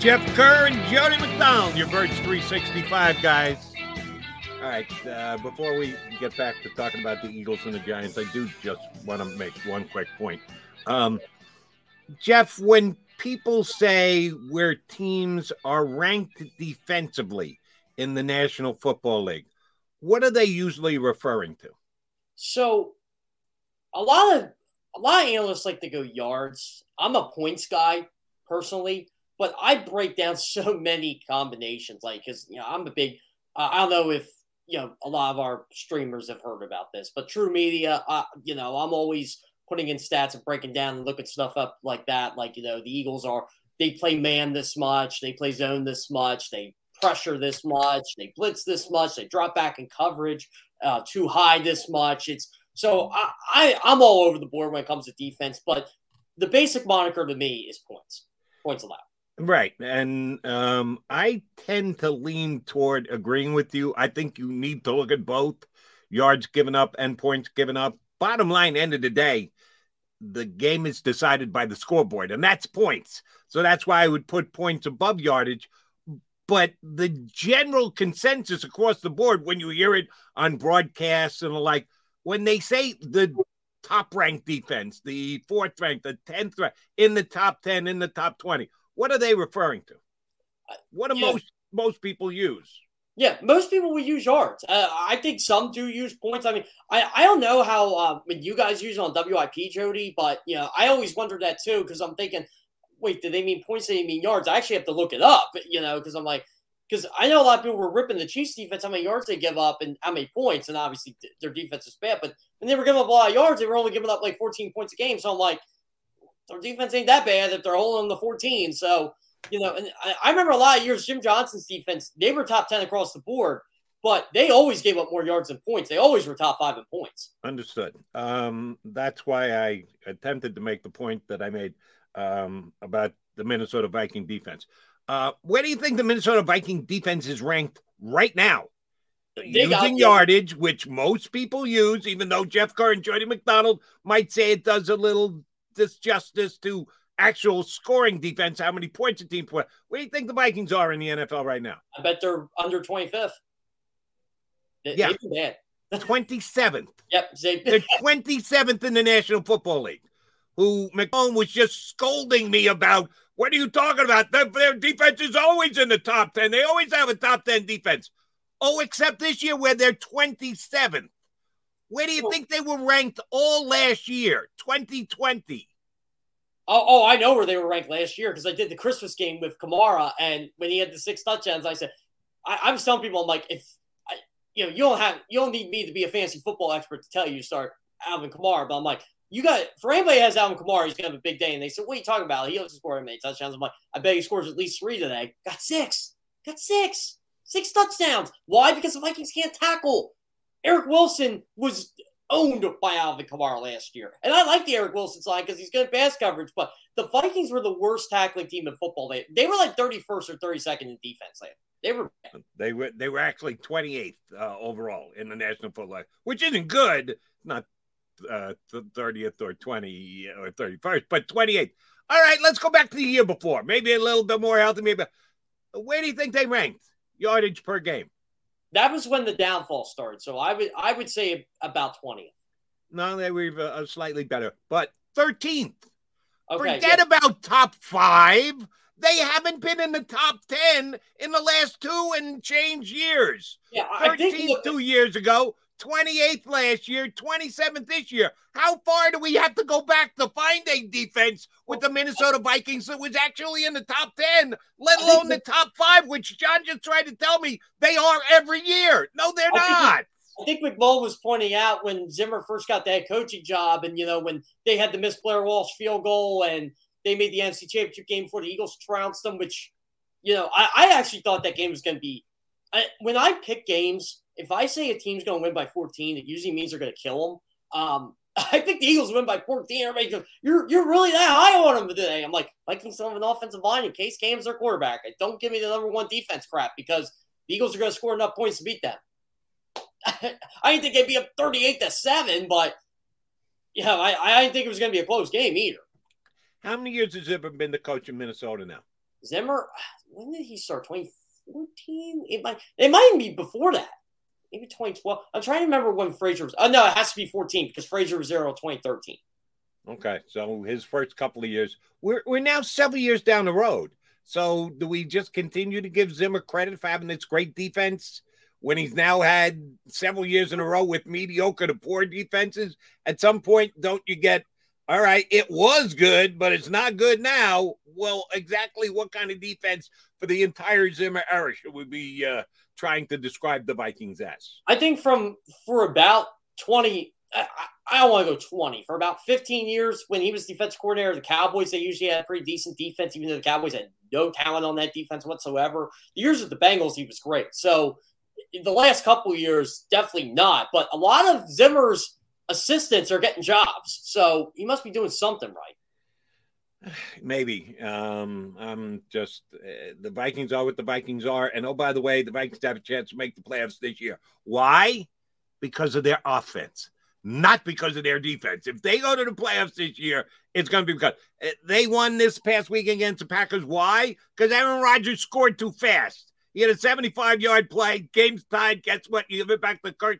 Jeff Kerr and Jody McDonald, your Birds 365 guys. All right, uh, before we get back to talking about the Eagles and the Giants, I do just want to make one quick point. Um, Jeff, when people say where teams are ranked defensively in the National Football League, what are they usually referring to? So, a lot of a lot of analysts like to go yards. I'm a points guy personally, but I break down so many combinations. Like, because you know, I'm a big. Uh, I don't know if you know a lot of our streamers have heard about this, but TruMedia, uh, you know, I'm always putting in stats and breaking down and looking stuff up like that. Like, you know, the Eagles are they play man this much, they play zone this much, they pressure this much, they blitz this much, they drop back in coverage uh, too high this much. It's so I, I I'm all over the board when it comes to defense, but the basic moniker to me is points, points allowed. Right. And um, I tend to lean toward agreeing with you. I think you need to look at both yards given up and points given up. Bottom line, end of the day, the game is decided by the scoreboard, and that's points. So that's why I would put points above yardage. But the general consensus across the board, when you hear it on broadcasts and like, when they say the top ranked defense, the fourth ranked, the 10th ranked, in the top 10, in the top 20, what are they referring to? What do Yeah. most most people use? Yeah, most people will use yards. Uh, I think some do use points. I mean, I, I don't know how uh, when you guys use it on WIP, Jody, but you know, I always wondered that too because I'm thinking, wait, do they mean points? Do they mean yards? I actually have to look it up, you know, because I'm like, because I know a lot of people were ripping the Chiefs defense, how many yards they give up and how many points, and obviously th- their defense is bad, but when they were giving up a lot of yards, they were only giving up like 14 points a game. So I'm like, their defense ain't that bad if they're holding the 14. So you know, and I, I remember a lot of years Jim Johnson's defense, they were top 10 across the board, but they always gave up more yards than points. They always were top five in points. Understood. Um, that's why I attempted to make the point that I made um, about the Minnesota Viking defense. Uh, where do you think the Minnesota Viking defense is ranked right now? They Using yardage, which most people use, even though Jeff Kerr and Jody McDonald might say it does a little disjustice to actual scoring defense, how many points a team put. Where do you think the Vikings are in the NFL right now? I bet they're under 25th. They, Yeah. They've 27th. Yep. They, They're 27th in the National Football League. Who McComb was just scolding me about. What are you talking about? Their, their defense is always in the top 10. They always have a top 10 defense. Oh, except this year where they're 27th. Where do you oh. think they were ranked all last year? 2020. Oh, oh, I know where they were ranked last year because I did the Christmas game with Kamara, and when he had the six touchdowns, I said, I, I was telling people, I'm like, if I, you know, you don't have, you don't need me to be a fancy football expert to tell you to start Alvin Kamara, but I'm like, you got for anybody that has Alvin Kamara, he's gonna have a big day. And they said, What are you talking about? He doesn't score many touchdowns. I'm like, I bet he scores at least three today. Got six. Got six. Six touchdowns. Why? Because the Vikings can't tackle. Eric Wilson was owned by Alvin Kamara last year. And I like the Eric Wilson side because he's good at pass coverage, but the Vikings were the worst tackling team in football. They, they were like 31st or 32nd in defense. They were bad. They were they were actually 28th uh, overall in the National Football League, which isn't good. Not uh, 30th or 20 or 31st, but 28th. All right, let's go back to the year before. Maybe a little bit more healthy. Maybe. Where do you think they ranked yardage per game? That was when the downfall started. So I would I would say about 20th. No, they were uh, slightly better, but 13th. Okay, Forget yeah. about top five. They haven't been in the top 10 in the last two and change years. Yeah, I think two years ago, 28th last year, 27th this year. How far do we have to go back to find a defense with the Minnesota Vikings that was actually in the top 10, let alone the top five, which John just tried to tell me they are every year? No, they're not. I think McMullen was pointing out when Zimmer first got the head coaching job, and you know when they had the Miss Blair Walsh field goal, and they made the NFC Championship game before the Eagles trounced them. Which, you know, I, I actually thought that game was going to be. I, when I pick games, if I say a team's going to win by 14, it usually means they're going to kill them. Um, I think the Eagles win by 14. Everybody goes, "You're you're really that high on them today." I'm like, Vikings don't have an offensive line in Case Keenum's their quarterback. I Don't give me the number one defense crap because the Eagles are going to score enough points to beat them. I didn't think they'd be up 38 to 7, but yeah, I, I didn't think it was going to be a close game either. How many years has Zimmer been the coach in Minnesota now? Zimmer, when did he start? 2014? It might it might even be before that. Maybe 2012. I'm trying to remember when Frazier was. Oh, no, it has to be 14 because Frazier was there in 2013. Okay, so his first couple of years. We're we're now several years down the road. So do we just continue to give Zimmer credit for having this great defense when he's now had several years in a row with mediocre to poor defenses? At some point, don't you get all right, it was good, but it's not good now. Well, exactly what kind of defense for the entire Zimmer era should we be uh, trying to describe the Vikings as? I think from for about 20, I, I don't want to go 20, for about 15 years when he was defense coordinator of the Cowboys, they usually had a pretty decent defense, even though the Cowboys had no talent on that defense whatsoever. The years with the Bengals, he was great. So the last couple years, definitely not. But a lot of Zimmer's assistants are getting jobs. So he must be doing something right. Maybe. Um, I'm just uh, the Vikings are what the Vikings are. And oh, by the way, the Vikings have a chance to make the playoffs this year. Why? Because of their offense, not because of their defense. If they go to the playoffs this year, it's going to be because uh, they won this past week against the Packers. Why? Because Aaron Rodgers scored too fast. He had a 75 yard play, game's tied. Guess what? You give it back to Kirk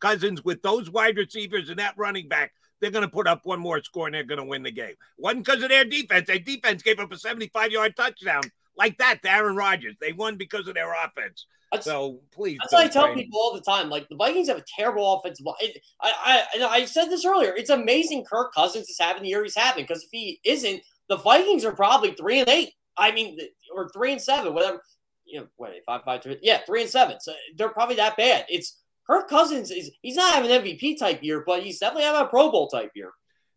Cousins with those wide receivers and that running back, they're going to put up one more score and they're going to win the game. Wasn't because of their defense. Their defense gave up a 75 yard touchdown like that to Aaron Rodgers. They won because of their offense. That's, so please, that's what I tell people all the time. Like the Vikings have a terrible offensive line. I, I, I said this earlier. It's amazing Kirk Cousins is having the year he's having because if he isn't, the Vikings are probably three and eight. I mean, or three and seven, whatever. You know, what five, five, three, yeah, three and seven. So they're probably that bad. It's Kirk Cousins is he's not having an MVP type year, but he's definitely having a Pro Bowl type year.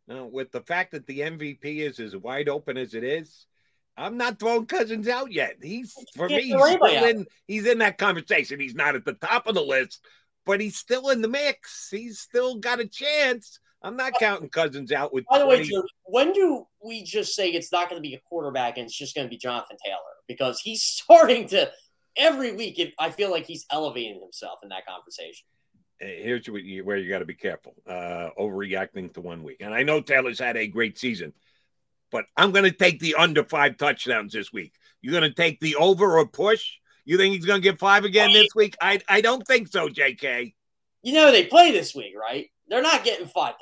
Now, with the fact that the MVP is as wide open as it is, I'm not throwing Cousins out yet. He's for me, he's still in, he's in that conversation. He's not at the top of the list, but he's still in the mix. He's still got a chance. I'm not counting Cousins out with. By the 20. way, when do we just say it's not going to be a quarterback and it's just going to be Jonathan Taylor because he's starting to every week, it, I feel like he's elevating himself in that conversation. Here's where you, where you got to be careful uh, overreacting to one week. And I know Taylor's had a great season, but I'm going to take the under five touchdowns this week. You're going to take the over or push? You think he's going to get five again this week? I, I don't think so, JK. You know, they play this week, right? They're not getting five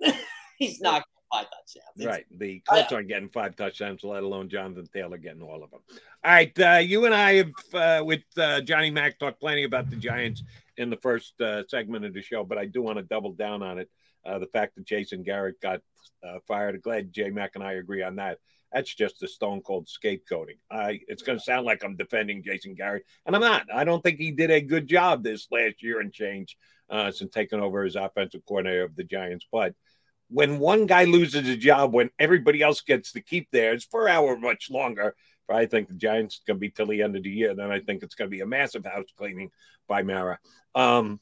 touchdowns. he's not. Five touchdowns. It's, right. The Colts aren't getting five touchdowns, let alone Jonathan Taylor getting all of them. All right. Uh, you and I have, uh, with uh, Johnny Mack, talked plenty about the Giants in the first uh, segment of the show, but I do want to double down on it. Uh, the fact that Jason Garrett got uh, fired. Glad J Mac and I agree on that. That's just a stone cold scapegoating. I it's going to sound like I'm defending Jason Garrett, and I'm not. I don't think he did a good job this last year and change uh, since taking over as offensive coordinator of the Giants. But when one guy loses a job, when everybody else gets to keep theirs for hour much longer, I think the Giants going to be till the end of the year. Then I think it's going to be a massive house cleaning by Mara. Um,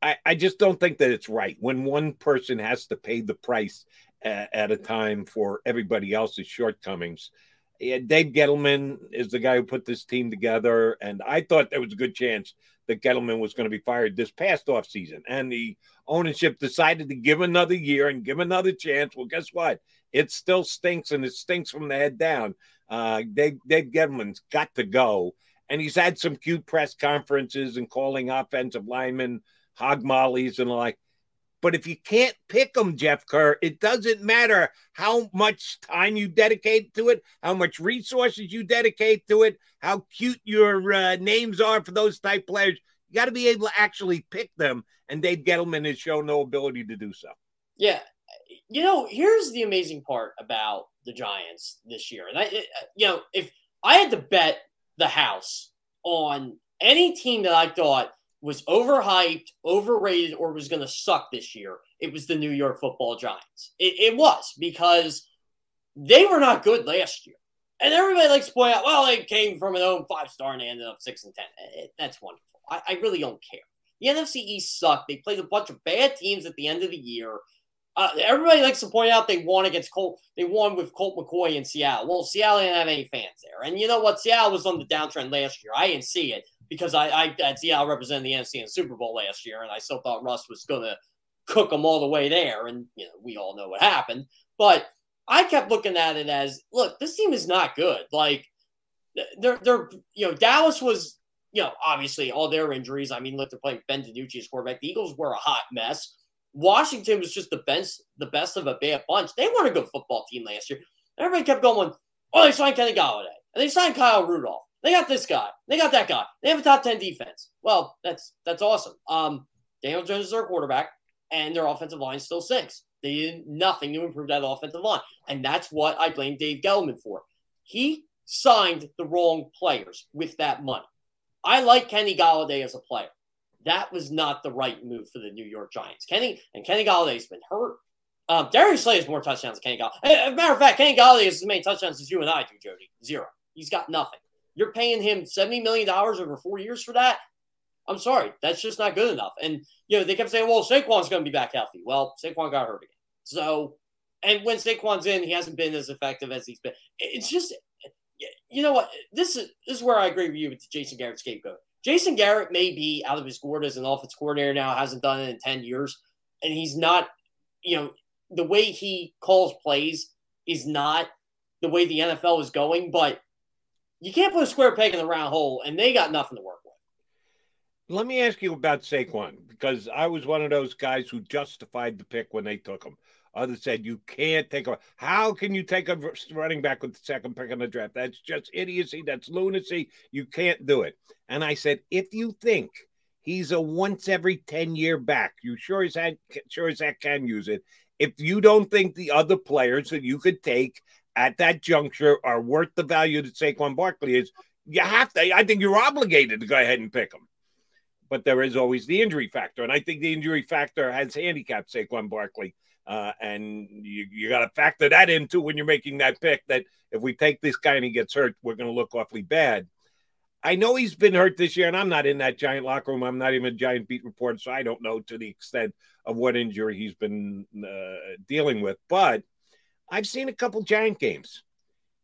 I, I just don't think that it's right when one person has to pay the price at, at a time for everybody else's shortcomings. Yeah, Dave Gettleman is the guy who put this team together, and I thought there was a good chance that Gettleman was going to be fired this past offseason. And the ownership decided to give another year and give another chance. Well, guess what? It still stinks, and it stinks from the head down. Uh, Dave, Dave Gettleman's got to go. And he's had some cute press conferences and calling offensive linemen hog mollies and like. But if you can't pick them, Jeff Kerr, it doesn't matter how much time you dedicate to it, how much resources you dedicate to it, how cute your uh, names are for those type players. You got to be able to actually pick them. And Dave Gettleman has shown no ability to do so. Yeah. You know, here's the amazing part about the Giants this year. And I, you know, if I had to bet the house on any team that I thought was overhyped, overrated, or was going to suck this year, it was the New York football Giants. It, it, was because they were not good last year. And everybody likes to point out, well, they came from an 0 5 star and they ended up 6 and 10. It, that's wonderful. I, I, really don't care. The NFC East sucked. They played a bunch of bad teams at the end of the year. Uh, everybody likes to point out they won against Colt. They won with Colt McCoy in Seattle. Well, Seattle didn't have any fans there. And you know what? Seattle was on the downtrend last year. I didn't see it because I, I at Seattle represented the NFC in Super Bowl last year, and I still thought Russ was going to cook them all the way there. And you know, we all know what happened. But I kept looking at it as, look, this team is not good. Like they're they're you know Dallas was you know obviously all their injuries. I mean, look, they're playing Ben DiNucci as quarterback. The Eagles were a hot mess. Washington was just the best the best of a bad bunch. They weren't a good football team last year. Everybody kept going, oh, they signed Kenny Golladay and they signed Kyle Rudolph. They got this guy. They got that guy. They have a top 10 defense. Well, that's that's awesome. Um, Daniel Jones is their quarterback, and their offensive line still sinks. They did nothing to improve that offensive line. And that's what I blame Dave Gettleman for. He signed the wrong players with that money. I like Kenny Golladay as a player. That was not the right move for the New York Giants. Kenny and Kenny Golladay's been hurt. Um, Darius Slay has more touchdowns than Kenny Golladay. As a matter of fact, Kenny Golladay has as many touchdowns as you and I do, Jody. Zero. He's got nothing. You're paying him $70 million over four years for that. I'm sorry. That's just not good enough. And, you know, they kept saying, well, Saquon's going to be back healthy. Well, Saquon got hurt again. So, and when Saquon's in, he hasn't been as effective as he's been. It's just, you know what? This is, this is where I agree with you with Jason Garrett scapegoat. Jason Garrett may be out of his gourd as an offense coordinator now, hasn't done it in 10 years. And he's not, you know, the way he calls plays is not the way the NFL is going. But you can't put a square peg in the round hole, and they got nothing to work with. Let me ask you about Saquon because I was one of those guys who justified the pick when they took him. Others said you can't take a. How can you take a running back with the second pick in the draft? That's just idiocy. That's lunacy. You can't do it. And I said, if you think he's a once every ten year back, you sure as that sure as that can use it. If you don't think the other players that you could take at that juncture are worth the value that Saquon Barkley is, you have to. I think you're obligated to go ahead and pick him. But there is always the injury factor, and I think the injury factor has handicapped Saquon Barkley. Uh, and you, you got to factor that into when you're making that pick. That if we take this guy and he gets hurt, we're going to look awfully bad. I know he's been hurt this year, and I'm not in that giant locker room. I'm not even a giant beat reporter, so I don't know to the extent of what injury he's been uh, dealing with. But I've seen a couple Giant games.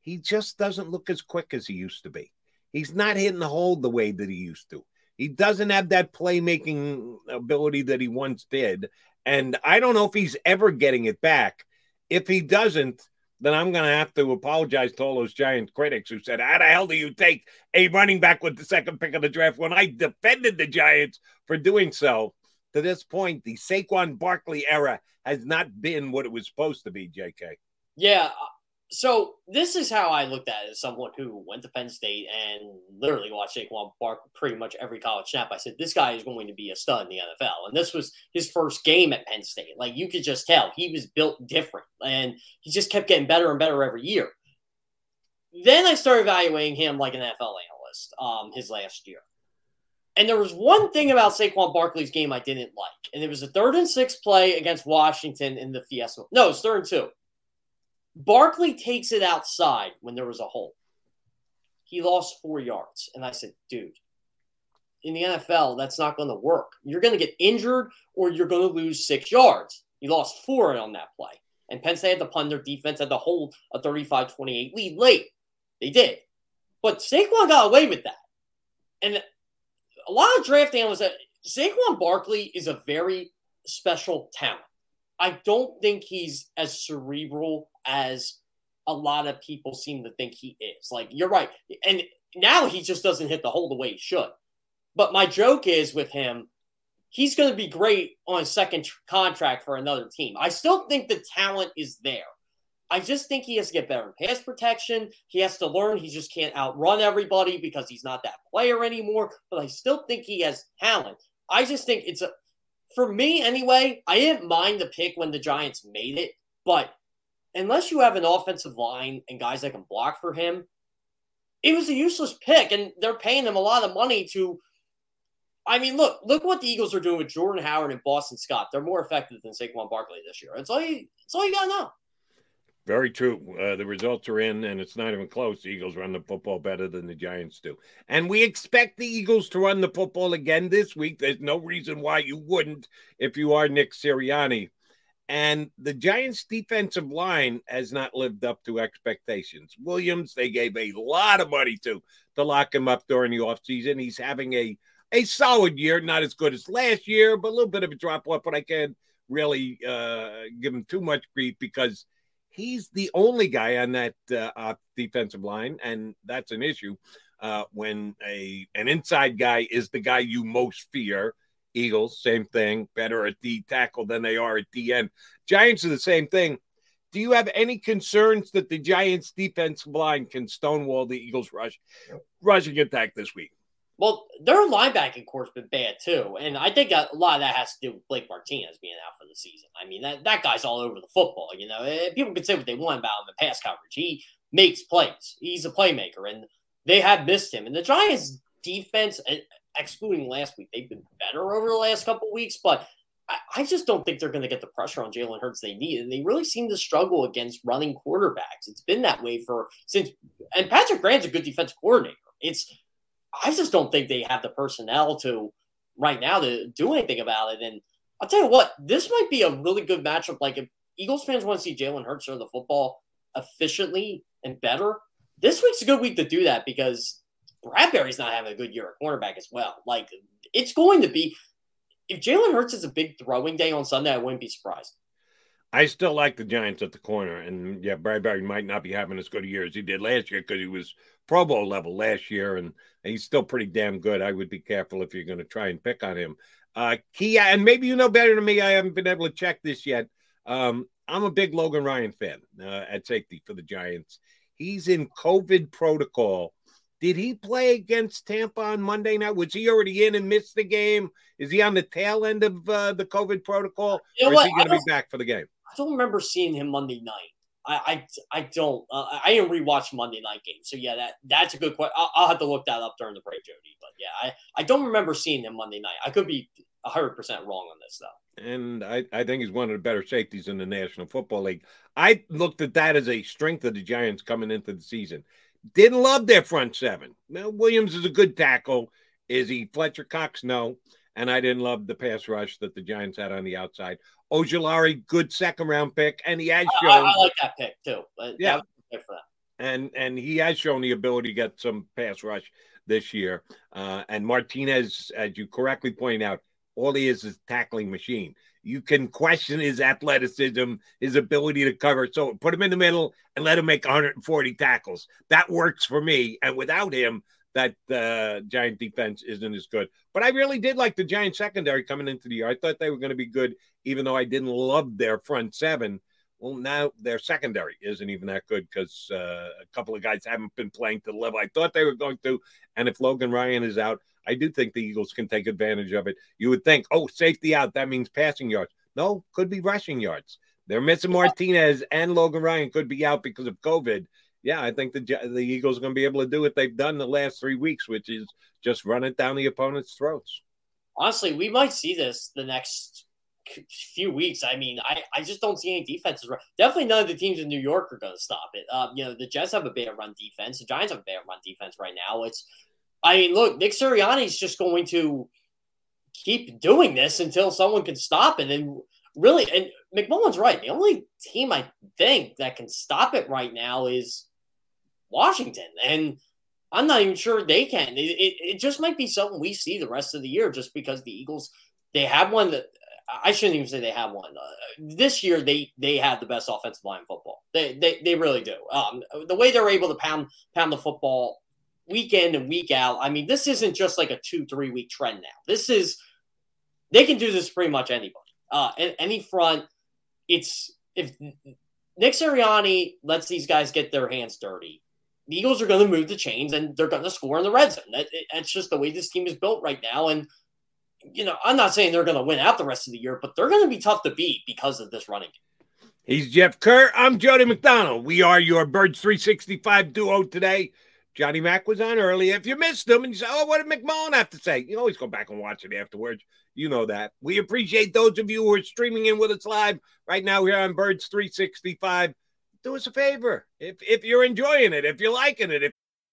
He just doesn't look as quick as he used to be. He's not hitting the hole the way that he used to. He doesn't have that playmaking ability that he once did. And I don't know if he's ever getting it back. If he doesn't, then I'm going to have to apologize to all those Giant critics who said, How the hell do you take a running back with the second pick of the draft when I defended the Giants for doing so? to this point, the Saquon Barkley era has not been what it was supposed to be, JK. Yeah. Uh, so this is how I looked at it as someone who went to Penn State and literally watched Saquon Barkley pretty much every college snap. I said, this guy is going to be a stud in the NFL. And this was his first game at Penn State. Like you could just tell he was built different and he just kept getting better and better every year. Then I started evaluating him like an NFL analyst um, his last year. And there was one thing about Saquon Barkley's game I didn't like, and it was a third and six play against Washington in the Fiesta. No, it's third and two. Barkley takes it outside when there was a hole. He lost four yards, and I said, "Dude, in the NFL, that's not going to work. You're going to get injured, or you're going to lose six yards." He lost four on that play, and Penn State had to punt their defense had to hold a 35-28 lead late. They did, but Saquon got away with that, and a lot of draft analysts that Saquon Barkley is a very special talent. I don't think he's as cerebral as a lot of people seem to think he is. Like you're right, and now he just doesn't hit the hole the way he should. But my joke is with him, he's going to be great on a second tr- contract for another team. I still think the talent is there. I just think he has to get better in pass protection. He has to learn he just can't outrun everybody because he's not that player anymore. But I still think he has talent. I just think it's a, for me anyway, I didn't mind the pick when the Giants made it. But unless you have an offensive line and guys that can block for him, it was a useless pick. And they're paying him a lot of money to. I mean, look, look what the Eagles are doing with Jordan Howard and Boston Scott. They're more effective than Saquon Barkley this year. It's all you, it's all you gotta know. Very true. Uh, the results are in, and it's not even close. The Eagles run the football better than the Giants do. And we expect the Eagles to run the football again this week. There's no reason why you wouldn't if you are Nick Sirianni. And the Giants' defensive line has not lived up to expectations. Williams, they gave a lot of money to to lock him up during the offseason. He's having a, a solid year, not as good as last year, but a little bit of a drop off. But I can't really uh, give him too much grief because – he's the only guy on that uh, defensive line, and that's an issue uh, when a an inside guy is the guy you most fear. Eagles, same thing, better at D tackle than they are at DN. Giants are the same thing. Do you have any concerns that the Giants' defensive line can stonewall the Eagles' rush rushing attack this week? Well, their linebacking corps' been bad too, and I think a lot of that has to do with Blake Martinez being out for the season. I mean, that, that guy's all over the football. You know, eh, people can say what they want about him in pass coverage. He makes plays. He's a playmaker, and they have missed him. And the Giants' defense, eh, excluding last week, they've been better over the last couple weeks, but I, I just don't think they're going to get the pressure on Jalen Hurts they need. And they really seem to struggle against running quarterbacks. It's been that way for since, and Patrick Graham's a good defensive coordinator. It's I just don't think they have the personnel to right now to do anything about it. And I'll tell you what, this might be a really good matchup. Like if Eagles fans want to see Jalen Hurts throw the football efficiently and better, this week's a good week to do that because Bradberry's not having a good year at cornerback as well. Like it's going to be if Jalen Hurts is a big throwing day on Sunday, I wouldn't be surprised. I still like the Giants at the corner, and yeah, Bradberry might not be having as good a year as he did last year because he was Pro Bowl level last year, and he's still pretty damn good. I would be careful if you're going to try and pick on him. Uh, Kia, and maybe you know better than me. I haven't been able to check this yet. Um, I'm a big Logan Ryan fan uh, at safety for the Giants. He's in COVID protocol. Did he play against Tampa on Monday night? Was he already in and missed the game? Is he on the tail end of uh, the COVID protocol? You know or is what? he going to be back for the game? I don't remember seeing him Monday night. I I, I don't. Uh, I didn't rewatch Monday night game. So yeah, that that's a good question. I'll, I'll, have to look that up during the break, Jody. But yeah, I, I don't remember seeing him Monday night. I could be hundred percent wrong on this though. And I, I think he's one of the better safeties in the National Football League. I looked at that as a strength of the Giants coming into the season. Didn't love their front seven. Now, Williams is a good tackle. Is he Fletcher Cox? No. And I didn't love the pass rush that the Giants had on the outside. Ojulari, good second round pick, and he has shown. I, I like that pick too. Yeah. And and he has shown the ability to get some pass rush this year. Uh, and Martinez, as you correctly point out, all he is is tackling machine. You can question his athleticism, his ability to cover. So put him in the middle and let him make 140 tackles. That works for me. And without him, that uh, Giant defense isn't as good. But I really did like the Giant secondary coming into the year. I thought they were going to be good, even though I didn't love their front seven. Well, now their secondary isn't even that good because uh, a couple of guys haven't been playing to the level I thought they were going to. And if Logan Ryan is out, I do think the Eagles can take advantage of it. You would think, oh, safety out, that means passing yards. No, could be rushing yards. They're missing Martinez and Logan Ryan could be out because of COVID. Yeah, I think the the Eagles are going to be able to do what they've done the last three weeks, which is just run it down the opponent's throats. Honestly, we might see this the next few weeks. I mean, I, I just don't see any defenses. Definitely none of the teams in New York are going to stop it. Um, you know, the Jets have a bad run defense. The Giants have a bad run defense right now. It's, I mean, look, Nick Sirianni is just going to keep doing this until someone can stop it. And really, and McMullen's right. The only team I think that can stop it right now is Washington. And I'm not even sure they can. It, it, it, just might be something we see the rest of the year just because the Eagles, they have one that I shouldn't even say they have one. Uh, this year, they they have the best offensive line in football. They they, they really do. Um, the way they're able to pound pound the football week in and week out. I mean, this isn't just like a two three week trend now. This is they can do this pretty much anybody. Uh, any front. It's if Nick Sirianni lets these guys get their hands dirty, the Eagles are going to move the chains and they're going to score in the red zone. That, that's just the way this team is built right now. And you know, I'm not saying they're going to win out the rest of the year, but they're going to be tough to beat because of this running game. He's Jeff Kerr. I'm Jody McDonald. We are your Birds 365 duo today. Johnny Mack was on earlier. If you missed him and you say, oh, what did McMullen have to say? You always go back and watch it afterwards. You know that. We appreciate those of you who are streaming in with us live right now here on Birds 365. Do us a favor. If, if you're enjoying it, if you're liking it, if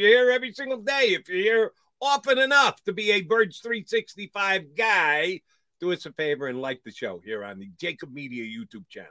You're here every single day, if you're here often enough to be a Birds 365 guy, do us a favor and like the show here on the JAKIB Media YouTube channel.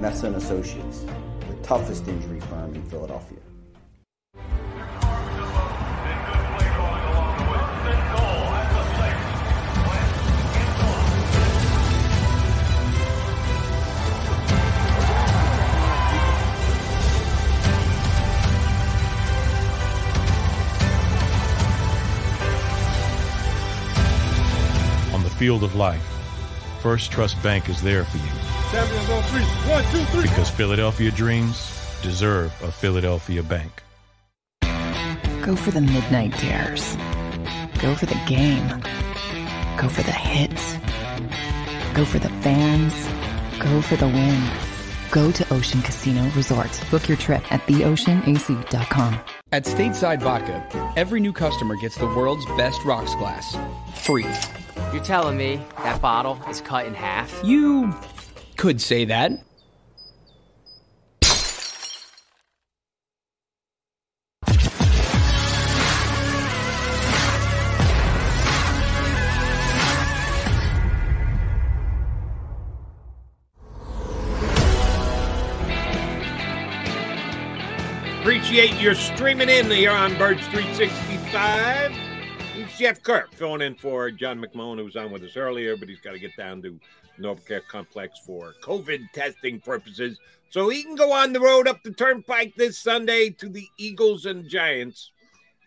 Messa Associates, the toughest injury firm in Philadelphia. field of life, First Trust Bank is there for you. Champions on three. One, two, three. Because Philadelphia dreams deserve a Philadelphia bank. Go for the midnight dares. Go for the game. Go for the hits. Go for the fans. Go for the win. Go to Ocean Casino Resort. Book your trip at theoceanac.com. At Stateside Vodka, every new customer gets the world's best rocks glass. Free. You're telling me that bottle is cut in half? You could say that. Appreciate your streaming in here on Birds 365. It's Jeff Kerr filling in for John McMullen, who was on with us earlier, but he's got to get down to Care Complex for COVID testing purposes. So he can go on the road up the turnpike this Sunday to the Eagles and Giants,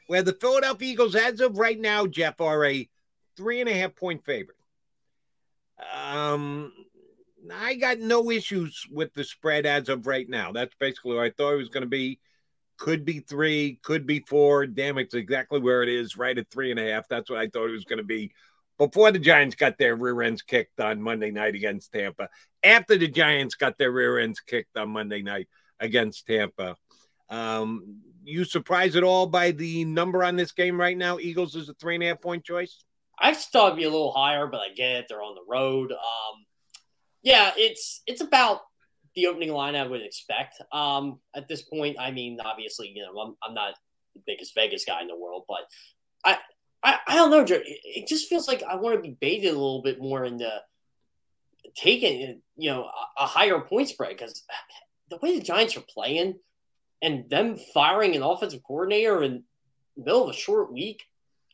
where the Philadelphia Eagles, as of right now, Jeff, are a three and a half point favorite. Um, I got no issues with the spread as of right now. That's basically what I thought it was going to be could be three, could be four. Damn, it's exactly where it is, right at three and a half. That's what I thought it was going to be before the Giants got their rear ends kicked on Monday night against Tampa. After the Giants got their rear ends kicked on Monday night against Tampa. Um, you surprised at all by the number on this game right now? Eagles is a three and a half point choice. I thought it'd be a little higher, but I get it. They're on the road. Um, yeah, it's it's about the opening line I would expect. Um, at this point, I mean, obviously, you know, I'm, I'm not the biggest Vegas guy in the world, but I, I, I don't know, Joe. It just feels like I want to be baited a little bit more into taking, you know, a, a higher point spread because the way the Giants are playing and them firing an offensive coordinator in the middle of a short week,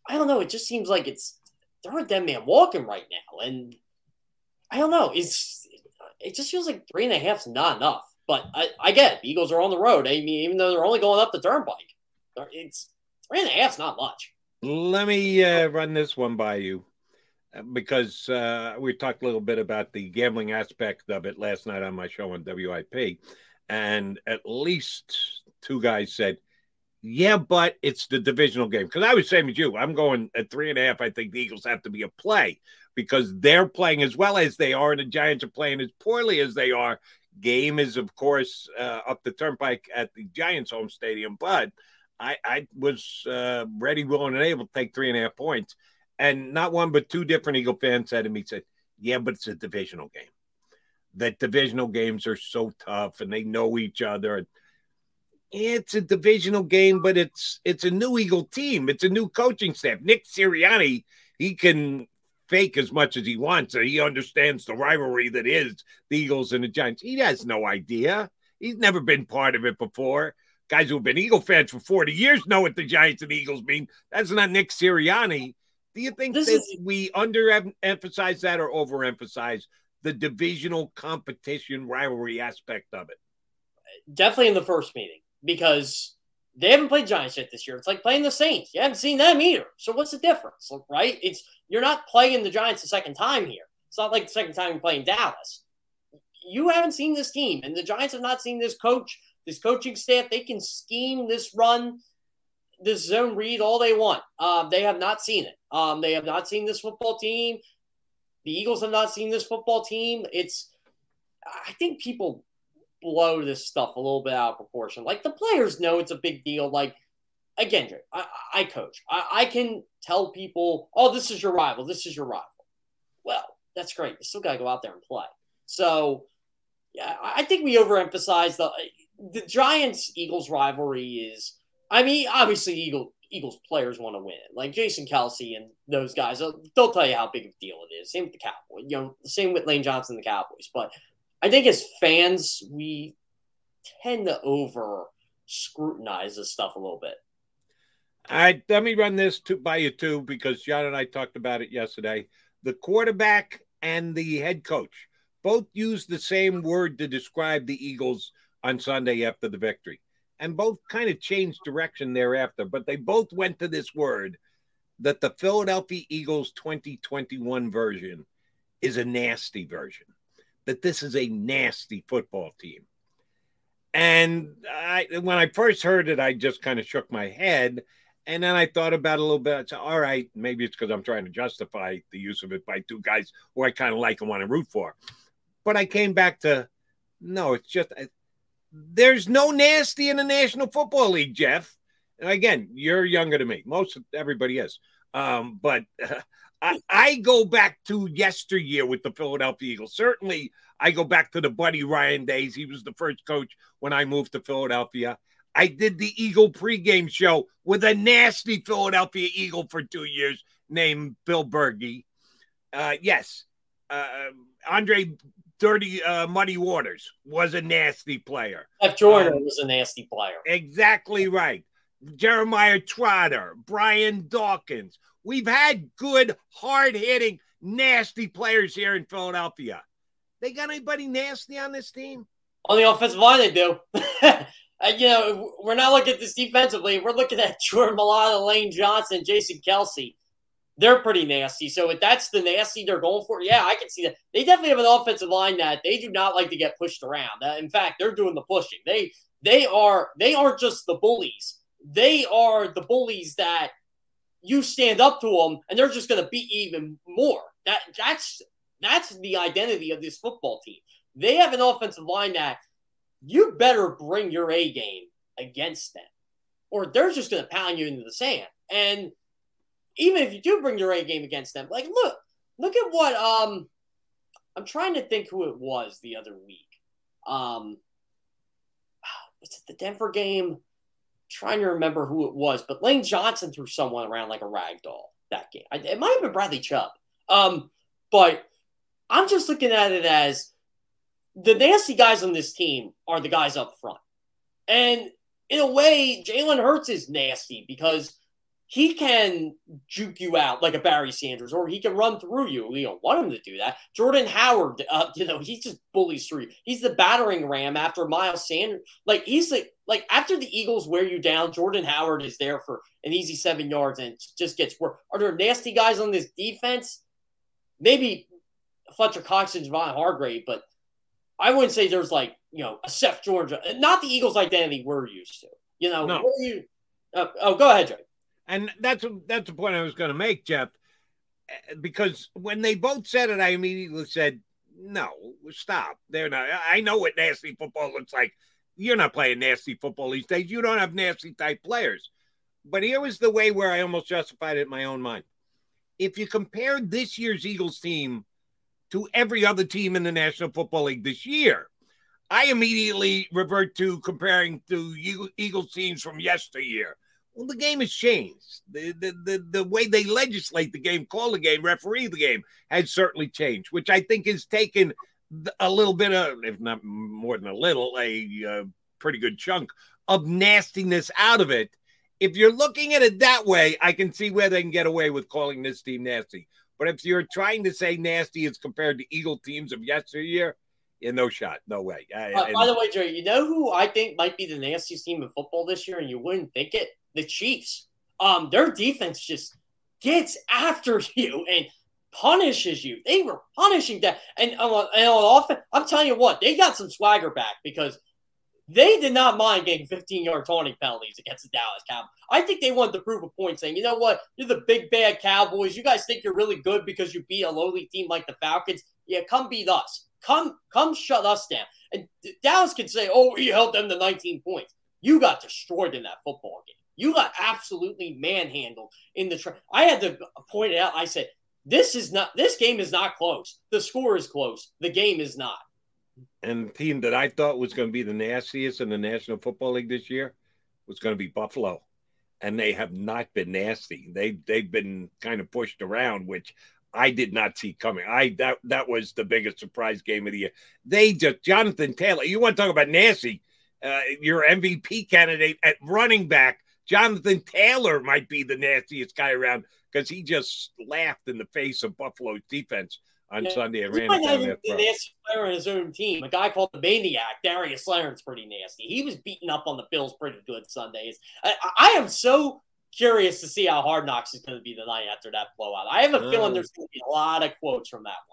I don't know. It just seems like it's they're a dead man walking right now, and I don't know. It's it just feels like three and a half is not enough. But I, I get it. Eagles are on the road. I mean, even though they're only going up the turnpike, it's three and a half is not much. Let me uh, run this one by you uh, because uh, we talked a little bit about the gambling aspect of it last night on my show on WIP. And at least two guys said, yeah, but it's the divisional game. Because I was same as you. I'm going at three and a half. I think the Eagles have to be a play because they're playing as well as they are, and the Giants are playing as poorly as they are. Game is, of course, uh, up the turnpike at the Giants' home stadium, but I, I was uh, ready, willing, and able to take three and a half points. And not one, but two different Eagle fans said to me, said, "Yeah, but it's a divisional game. That divisional games are so tough, and they know each other." it's a divisional game, but it's it's a new Eagle team. It's a new coaching staff. Nick Sirianni, he can fake as much as he wants. He understands the rivalry that is the Eagles and the Giants. He has no idea. He's never been part of it before. Guys who have been Eagle fans for 40 years know what the Giants and Eagles mean. That's not Nick Sirianni. Do you think that is... we underemphasize that or overemphasize the divisional competition rivalry aspect of it? Definitely in the first meeting because they haven't played Giants yet this year. It's like playing the Saints. You haven't seen them either. So what's the difference, right? It's you're not playing the Giants a second time here. It's not like the second time you're playing Dallas. You haven't seen this team, and the Giants have not seen this coach, this coaching staff. They can scheme this run, this zone read all they want. Um, they have not seen it. Um, they have not seen this football team. The Eagles have not seen this football team. It's, I think people blow this stuff a little bit out of proportion. Like the players know it's a big deal. Like again, I, I coach. I, I, can tell people, oh, this is your rival. This is your rival. Well, that's great. You still got to go out there and play. So, yeah, I think we overemphasize the the Giants Eagles rivalry is. I mean, obviously, Eagle Eagles players want to win. Like Jason Kelce and those guys, they'll tell you how big of a deal it is. Same with the Cowboys. You know, same with Lane Johnson and the Cowboys. But I think as fans, we tend to over scrutinize this stuff a little bit. Right, let me run this to, by you too, because John and I talked about it yesterday. The quarterback and the head coach both used the same word to describe the Eagles on Sunday after the victory, and both kind of changed direction thereafter. But they both went to this word that the Philadelphia Eagles 2021 version is a nasty version, that this is a nasty football team. And I, when I first heard it, I just kind of shook my head. And then I thought about it a little bit. I said, all right, maybe it's because I'm trying to justify the use of it by two guys who I kind of like and want to root for. But I came back to no, it's just there's no nasty in the National Football League, Jeff. And again, you're younger than me. Most everybody is. Um, but uh, I, I go back to yesteryear with the Philadelphia Eagles. Certainly, I go back to the Buddy Ryan days. He was the first coach when I moved to Philadelphia. I did the Eagle pregame show with a nasty Philadelphia Eagle for two years named Bill Bergey. Uh, yes, uh, Andre Dirty uh, Muddy Waters was a nasty player. Jeff Jordan um, was a nasty player. Exactly right. Jeremiah Trotter, Brian Dawkins. We've had good, hard hitting, nasty players here in Philadelphia. They got anybody nasty on this team? On the offensive line, they do. you know, we're not looking at this defensively. We're looking at Jordan Mailata, Lane Johnson, Jason Kelce. They're pretty nasty. So if that's the nasty they're going for, yeah, I can see that. They definitely have an offensive line that they do not like to get pushed around. Uh, in fact, they're doing the pushing. They they are they aren't just the bullies. They are the bullies that you stand up to them and they're just going to beat you even more. That that's that's the identity of this football team. They have an offensive line that you better bring your A game against them, or they're just going to pound you into the sand. And even if you do bring your A game against them, like look, look at what um, I'm trying to think who it was the other week. Um, was it the Denver game? trying to remember who it was, but Lane Johnson threw someone around like a rag doll that game. It might have been Bradley Chubb. Um, but I'm just looking at it as the nasty guys on this team are the guys up front. And in a way, Jalen Hurts is nasty because he can juke you out like a Barry Sanders, or he can run through you. We don't want him to do that. Jordan Howard, uh, you know, he just bullies through you. He's the battering ram after Miles Sanders. Like he's like, like after the Eagles wear you down, Jordan Howard is there for an easy seven yards and just gets work. Are there nasty guys on this defense? Maybe Fletcher Cox and Javon Hargrave, but I wouldn't say there's like you know a Seth Joyner, not the Eagles' identity we're used to. You know, no. you, uh, oh, go ahead, Jay. And that's that's the point I was going to make, Jeff. Eh, because when they both said it, I immediately said, "No, stop. They're not. I know what nasty football looks like. You're not playing nasty football these days. You don't have nasty type players." But here was the way where I almost justified it in my own mind. If you compare this year's Eagles team to every other team in the National Football League this year, I immediately revert to comparing to Eagles teams from yesteryear well, the game has changed. The, the, the, the way they legislate the game, call the game, referee the game has certainly changed, which I think has taken a little bit of, if not more than a little, a uh, pretty good chunk of nastiness out of it. If you're looking at it that way, I can see where they can get away with calling this team nasty. But if you're trying to say nasty as compared to Eagle teams of yesteryear, yeah, no shot, no way. Uh, by the way, Jerry, you know who I think might be the nastiest team in football this year, and you wouldn't think it? The Chiefs. Um, their defense just gets after you and punishes you. They were punishing that, and, and on offense, I'm telling you what, they got some swagger back because they did not mind getting 15 yard taunting penalties against the Dallas Cowboys. I think they wanted to prove a point, saying, you know what, you're the big bad Cowboys. You guys think you're really good because you beat a lowly team like the Falcons. Yeah, come beat us. Come, come, shut us down. And Dallas can say, oh, we held them to 19 points. You got destroyed in that football game. You got absolutely manhandled in the. Tra- I had to point it out. I said, "This is not. This game is not close. The score is close. The game is not." And the team that I thought was going to be the nastiest in the National Football League this year was going to be Buffalo, and they have not been nasty. They they've been kind of pushed around, which I did not see coming. I that that was the biggest surprise game of the year. They just Jonathan Taylor. You want to talk about nasty? Uh, your MVP candidate at running back Jonathan Taylor might be the nastiest guy around because he just laughed in the face of Buffalo's defense on yeah. Sunday and ran it down the nastiest player on his own team. A guy called the Maniac, Darius Leonard's pretty nasty. He was beating up on the Bills pretty good Sundays. I, I am so curious to see how Hard Knocks is going to be the night after that blowout. I have a feeling Um, there's going to be a lot of quotes from that one.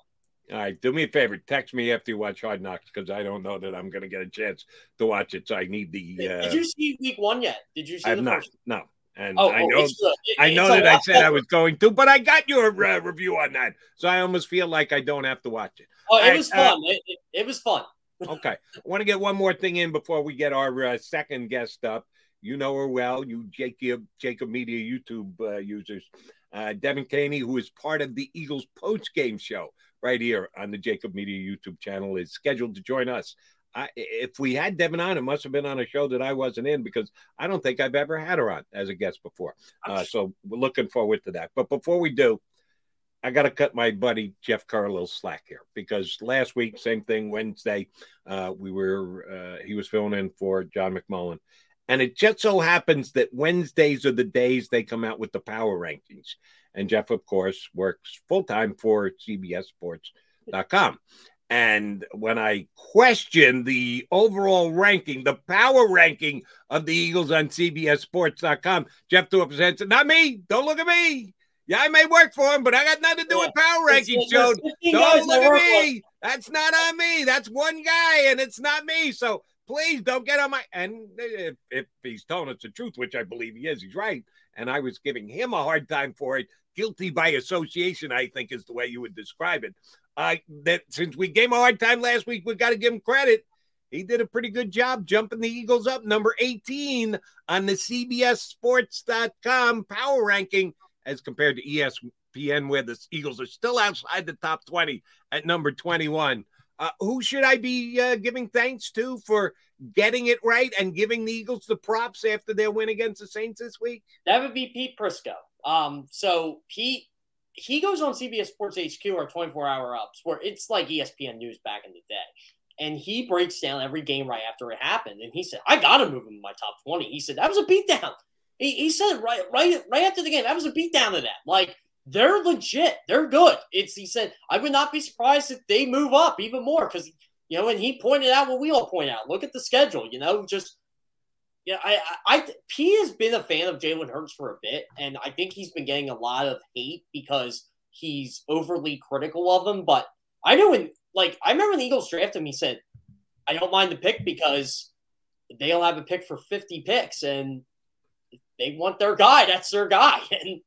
All right, do me a favor. Text me after you watch Hard Knocks because I don't know that I'm going to get a chance to watch it. So I need the. Uh, Did you see week one yet? Did you see I have not. first? No. And Oh, I oh, know, it's. It- I know that I said I was going to, but I got your uh, review on that, so I almost feel like I don't have to watch it. Oh, it right, was uh, fun. it, it, it was fun. okay. I want to get one more thing in before we get our uh, second guest up. You know her well, you Jakib Jakib Media YouTube uh, users. Uh, Devin Caney, who is part of the Eagles post game show right here on the Jakib Media YouTube channel, is scheduled to join us. I, if we had Devin on, it must have been on a show that I wasn't in because I don't think I've ever had her on as a guest before. Uh, so we're looking forward to that. But before we do, I got to cut my buddy Jeff Kerr a little slack here because last week, same thing, Wednesday, uh, we were uh, he was filling in for John McMullen, and it just so happens that Wednesdays are the days they come out with the power rankings, and Jeff, of course, works full time for CBSSports.com. And when I question the overall ranking, the power ranking of the Eagles on CBSSports.com, Jeff threw up his hand and said, Not me. Don't look at me. Yeah, I may work for him, but I got nothing to do with power rankings, Joe. Don't look at me. That's not on me. That's one guy, and it's not me. So please don't get on my. And if, if he's telling us the truth, which I believe he is, he's right. And I was giving him a hard time for it. Guilty by association, I think, is the way you would describe it. Uh, that since we gave him a hard time last week, we got to give him credit. He did a pretty good job jumping the Eagles up, number 18 on the CBS CBSSports.com power ranking as compared to ESPN, where the Eagles are still outside the top 20 at number 21. Uh, who should I be uh, giving thanks to for getting it right and giving the Eagles the props after their win against the Saints this week? That would be Pete Prisco. Um, so he he goes on CBS Sports HQ or 24 Hour Ups, where it's like ESPN News back in the day. And he breaks down every game right after it happened. And he said, I got to move him in my top 20. He said, that was a beatdown. He, he said right, right, right after the game. That was a beatdown of that. Like, they're legit. They're good. It's he said, I would not be surprised if they move up even more because you know, and he pointed out what we all point out. Look at the schedule, you know, just yeah, I, I, P has been a fan of Jalen Hurts for a bit, and I think he's been getting a lot of hate because he's overly critical of him. But I know when, like, I remember the Eagles drafted him, he said, "I don't mind the pick because they'll have a pick for fifty picks, and they want their guy. That's their guy." And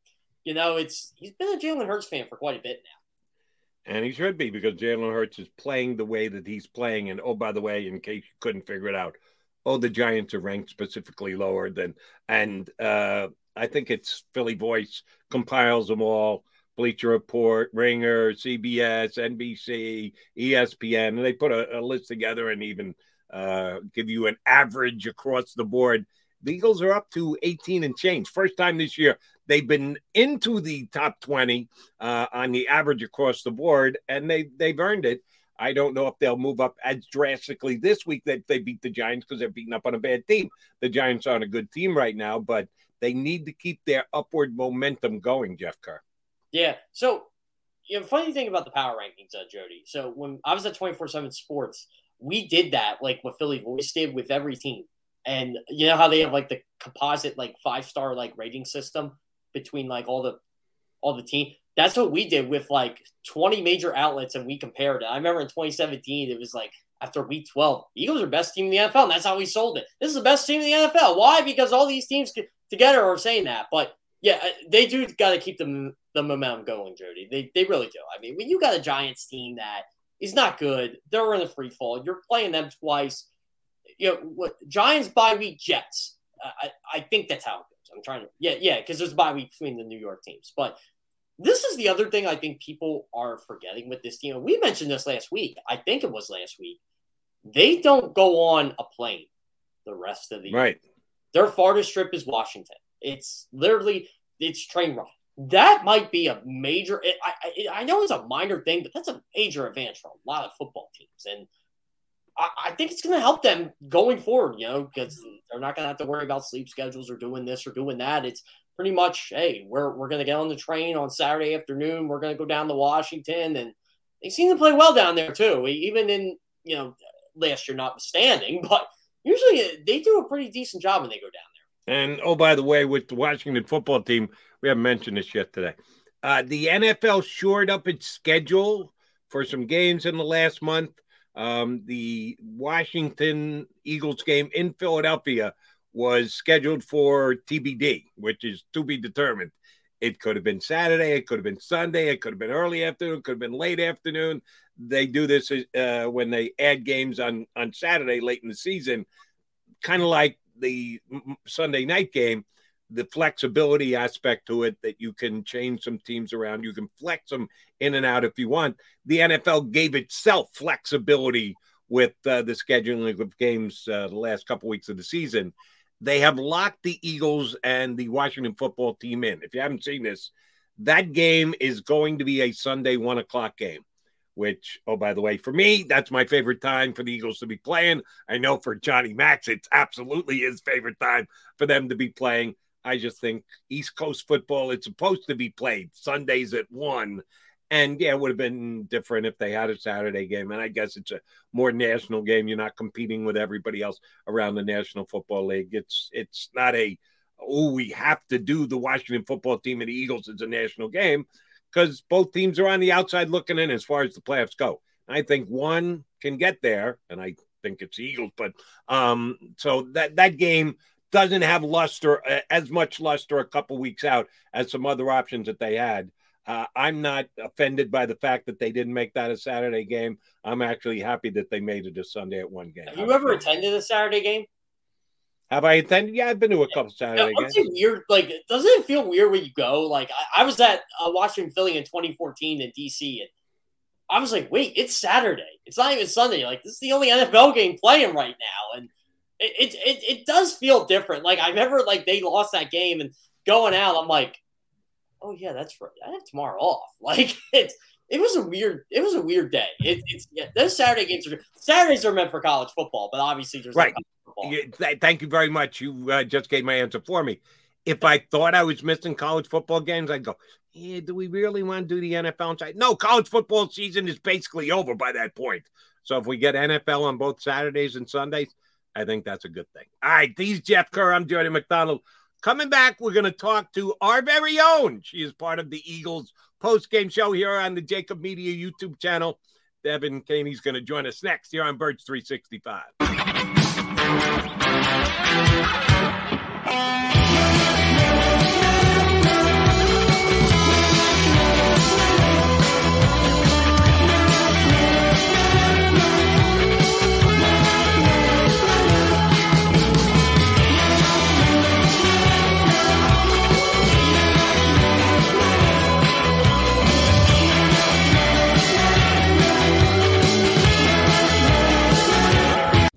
you know, it's he's been a Jalen Hurts fan for quite a bit now. And he should be because Jalen Hurts is playing the way that he's playing. And oh, by the way, in case you couldn't figure it out, oh, the Giants are ranked specifically lower than, and uh, I think it's Philly Voice compiles them all. Bleacher Report, Ringer, CBS, NBC, ESPN, and they put a, a list together and even uh, give you an average across the board. The Eagles are up to 18 and change. First time this year they've been into the top 20 uh, on the average across the board, and they they've earned it. I don't know if they'll move up as drastically this week that they beat the Giants because they're beating up on a bad team. The Giants aren't a good team right now, but they need to keep their upward momentum going. Jeff Kerr. Yeah. So, you know, funny thing about the power rankings, uh, Jody. So when I was at twenty four seven Sports, we did that like what Philly Voice did with every team. And you know how they have like the composite like five star like rating system between like all the all the team. That's what we did with like 20 major outlets and we compared it. I remember in 2017 it was like after week 12, Eagles are best team in the NFL, and that's how we sold it. This is the best team in the NFL. Why? Because all these teams together are saying that. But yeah, uh, they do got to keep the the momentum going, Jody. They they really do. I mean, when you got a Giants team that is not good, they're in a free fall. You're playing them twice you know what Giants bye week Jets. I I think that's how it goes. I'm trying to yeah yeah because there's a bye week between the New York teams. But this is the other thing I think people are forgetting with this team. We mentioned this last week. I think it was last week. They don't go on a plane the rest of the year. Right. Their farthest trip is Washington. It's literally it's train ride. That might be a major. I, I I know it's a minor thing, but that's a major advantage for a lot of football teams and. I, I think it's going to help them going forward, you know, because they're not going to have to worry about sleep schedules or doing this or doing that. It's pretty much, hey, we're, we're to get on the train on Saturday afternoon. We're to go down to Washington. And they seem to play well down there, too, even in, you know, last year notwithstanding. But usually they do a pretty decent job when they go down there. And oh, by the way, with the Washington football team, we haven't mentioned this yet today. Uh, the NFL shored up its schedule for some games in the last month. Um, the Washington Eagles game in Philadelphia was scheduled for TBD, which is to be determined. It could have been Saturday, it could have been Sunday, it could have been early afternoon, it could have been late afternoon. They do this uh, when they add games on on Saturday late in the season, kind of like the Sunday night game. The flexibility aspect to it that you can change some teams around, you can flex them in and out if you want. The NFL gave itself flexibility with uh, the scheduling of games uh, the last couple weeks of the season they have locked the Eagles and the Washington football team in. If you haven't seen this, that game is going to be a Sunday one o'clock game, which, oh, by the way, for me, that's my favorite time for the Eagles to be playing. I know for Johnny Mack, it's absolutely his favorite time for them to be playing. I just think East Coast football, it's supposed to be played Sundays at one. And yeah, it would have been different if they had a Saturday game. And I guess it's a more national game. You're not competing with everybody else around the National Football League. It's it's not a oh, we have to do the Washington football team and the Eagles as a national game because both teams are on the outside looking in as far as the playoffs go. I think one can get there, and I think it's Eagles, but um, so that that game doesn't have luster uh, as much luster a couple weeks out as some other options that they had. Uh, I'm not offended by the fact that they didn't make that a Saturday game. I'm actually happy that they made it a Sunday at one game. Have you ever attended a Saturday game? Have I attended? Yeah, I've been to a couple Saturday yeah, games. Weird, like, doesn't it feel weird when you go? Like, I, I was at uh, Washington Philly in 2014 in DC, and I was like, wait, it's Saturday. It's not even Sunday. Like, this is the only NFL game playing right now, and it it, it, it does feel different. Like, I remember like they lost that game, and going out, I'm like, oh yeah, that's right. I have tomorrow off. Like it's it was a weird it was a weird day. It, it's yeah, those Saturday games are Saturdays are meant for college football, but obviously there's right. thank you very much. You uh, just gave my answer for me. If I thought I was missing college football games, I'd go, yeah, do we really want to do the NFL side? No, college football season is basically over by that point. So if we get NFL on both Saturdays and Sundays, I think that's a good thing. All right, these Jeff Kerr. I'm Jody McDonald. Coming back, we're going to talk to our very own. She is part of the Eagles post game show here on the Jakib Media YouTube channel. Devin Caney's going to join us next here on Birds 365.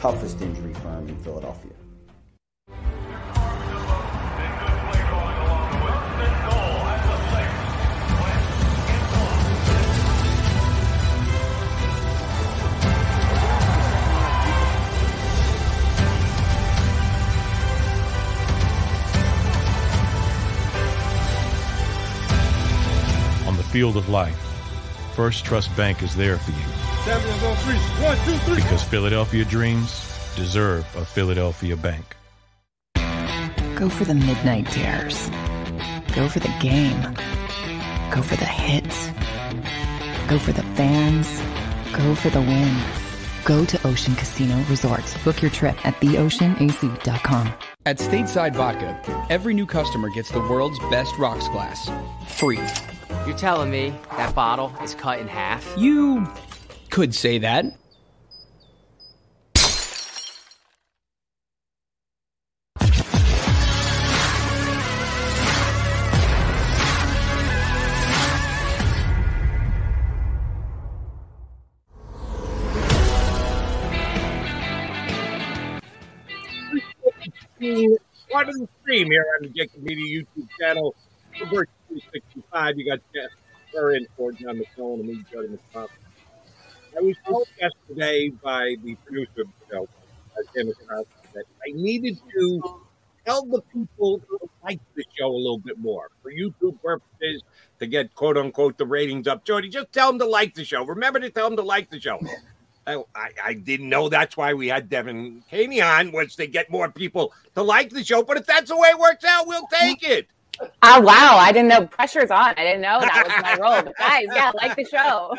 toughest injury firm in Philadelphia. On the field of life, First Trust Bank is there for you Champions on three. One, two, three. Because Philadelphia dreams deserve a Philadelphia bank. Go for the midnight dares. Go for the game. Go for the hits. Go for the fans. Go for the win. Go to Ocean Casino Resort. Book your trip at theoceanac.com. At Stateside Vodka, every new customer gets the world's best rocks glass, free. You're telling me that bottle is cut in half? You could say that. part of the stream here on the Jakib Media YouTube channel. Reverse 365. You got Jeff Curran for on the phone and me, Jody McCollum. I was told yesterday by the producer of the show, uh, that I needed to tell the people to like the show a little bit more for YouTube purposes to get quote unquote the ratings up. Jody, just tell them to like the show. Remember to tell them to like the show. I, I, I didn't know that's why we had Devin Haney on, was to get more people to like the show. But if that's the way it works out, we'll take it. Oh wow! I didn't know pressure's on. I didn't know that was my role. But guys, yeah, like the show.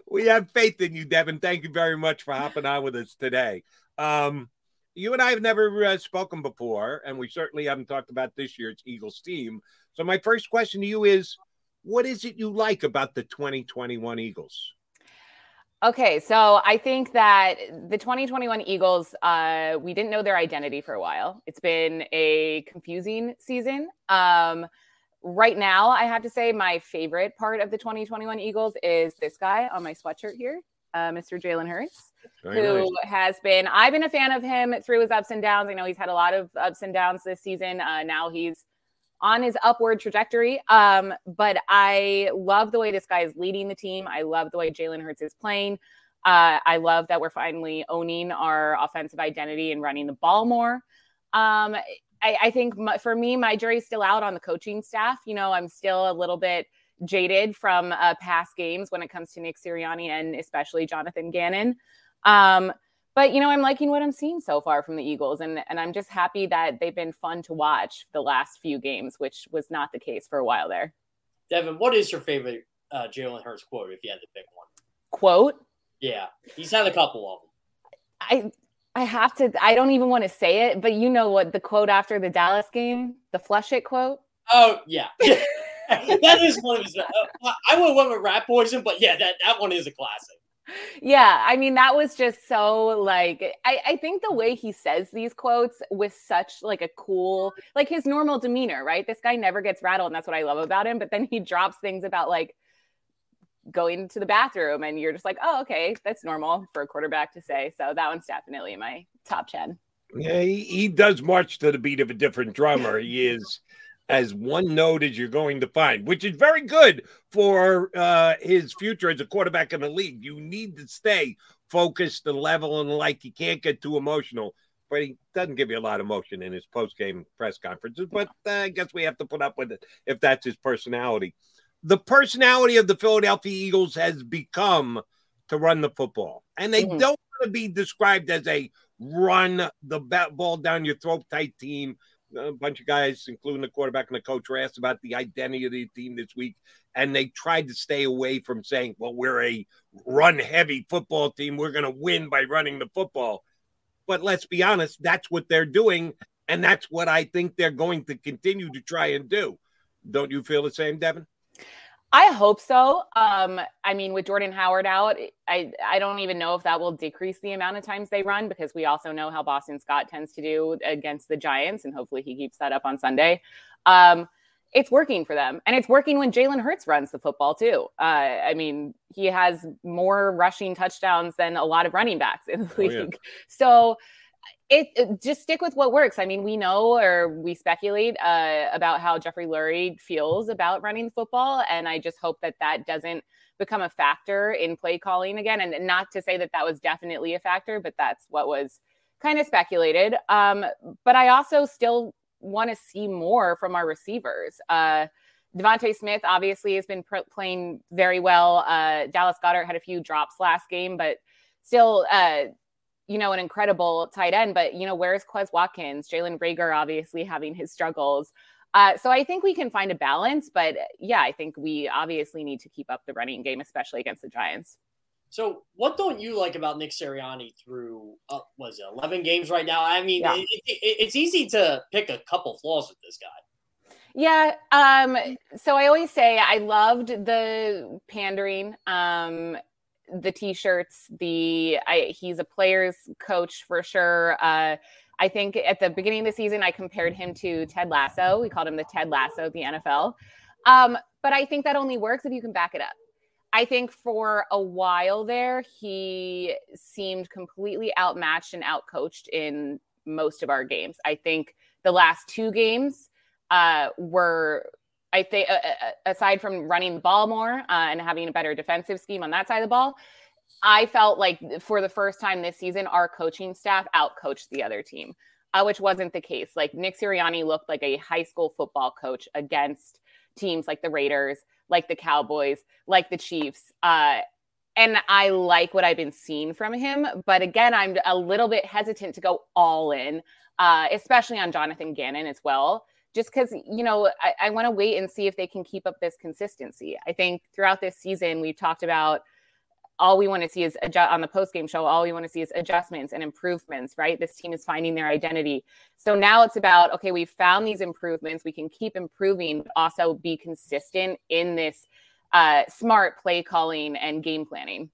we have faith in you, Devin. Thank you very much for hopping on with us today. Um, you and I have never uh, spoken before, and we certainly haven't talked about this year's Eagles team. So my first question to you is, what is it you like about the 2021 Eagles? Okay, so I think that the 2021 Eagles, uh, we didn't know their identity for a while. It's been a confusing season. Um, right now, I have to say my favorite part of the 2021 Eagles is this guy on my sweatshirt here, uh, Mr. Jalen Hurts, Very who nice. has been. I've been a fan of him through his ups and downs. I know he's had a lot of ups and downs this season. Uh, now he's on his upward trajectory. Um, but I love the way this guy is leading the team. I love the way Jalen Hurts is playing. Uh, I love that we're finally owning our offensive identity and running the ball more. Um, I, I think my, for me, my jury's still out on the coaching staff. You know, I'm still a little bit jaded from uh, past games when it comes to Nick Sirianni and especially Jonathan Gannon. Um, but you know, I'm liking what I'm seeing so far from the Eagles, and and I'm just happy that they've been fun to watch the last few games, which was not the case for a while there. Devin, what is your favorite uh, Jalen Hurts quote if you had to pick one? Quote: Yeah, he's had a couple of them. I I have to. I don't even want to say it, but you know what the quote after the Dallas game, the flush it quote. Oh yeah, that is one of his. Uh, I would went with rat poison, but yeah, that that one is a classic. Yeah, I mean that was just so like I, I think the way he says these quotes with such like a cool like his normal demeanor, right? This guy never gets rattled, and that's what I love about him. But then he drops things about like going to the bathroom, and you're just like, oh, okay, that's normal for a quarterback to say. So that one's definitely in my top ten. Yeah, he, he does march to the beat of a different drummer. He is as one note as you're going to find, which is very good for uh, his future as a quarterback in the league. You need to stay focused and level and like you can't get too emotional. But he doesn't give you a lot of emotion in his post game press conferences. But uh, I guess we have to put up with it if that's his personality. The personality of the Philadelphia Eagles has become to run the football, and they Mhm. don't want to be described as a run the bat ball down your throat type team. A bunch of guys, including the quarterback and the coach, were asked about the identity of the team this week, and they tried to stay away from saying, "Well, we're a run heavy football team. We're going to win by running the football." But let's be honest, that's what they're doing, and that's what I think they're going to continue to try and do. Don't you feel the same, Devin? I hope so. Um, I mean, with Jordan Howard out, I I don't even know if that will decrease the amount of times they run because we also know how Boston Scott tends to do against the Giants, and hopefully he keeps that up on Sunday. Um, it's working for them, and it's working when Jalen Hurts runs the football too. Uh, I mean, he has more rushing touchdowns than a lot of running backs in the Oh, yeah. league. So it, it- just stick with what works. I mean, we know or we speculate uh, about how Jeffrey Lurie feels about running the football, and I just hope that that doesn't become a factor in play calling again. And not to say that that was definitely a factor, but that's what was kind of speculated. Um, but I also still want to see more from our receivers. Uh, DeVonta Smith obviously has been pr- playing very well. Uh, Dallas Goedert had a few drops last game, but still, uh, you know, an incredible tight end. But, you know, where's Quez Watkins? Jalen Reagor obviously having his struggles. Uh, so I think we can find a balance. But yeah, I think we obviously need to keep up the running game, especially against the Giants. So, what don't you like about Nick Sirianni through uh, was it eleven games right now? I mean, yeah. it, it, it's easy to pick a couple flaws with this guy. Yeah. Um, so I always say I loved the pandering, um, the t-shirts, the I, he's a player's coach for sure. Uh, I think at the beginning of the season, I compared him to Ted Lasso. We called him the Ted Lasso of the NFL. Um, but I think that only works if you can back it up. I think for a while there, he seemed completely outmatched and outcoached in most of our games. I think the last two games uh, were, I think, uh, uh, aside from running the ball more uh, and having a better defensive scheme on that side of the ball, I felt like for the first time this season, our coaching staff outcoached the other team, uh, which wasn't the case. Like Nick Sirianni looked like a high school football coach against teams like the Raiders, like the Cowboys, like the Chiefs. Uh, and I like what I've been seeing from him. But again, I'm a little bit hesitant to go all in, uh, especially on Jonathan Gannon as well. Just because, you know, I, I want to wait and see if they can keep up this consistency. I think throughout this season, we've talked about all we want to see is adjust on the post game show. All we want to see is adjustments and improvements, right? This team is finding their identity. So now it's about okay, we've found these improvements. We can keep improving, but also be consistent in this uh, smart play calling and game planning.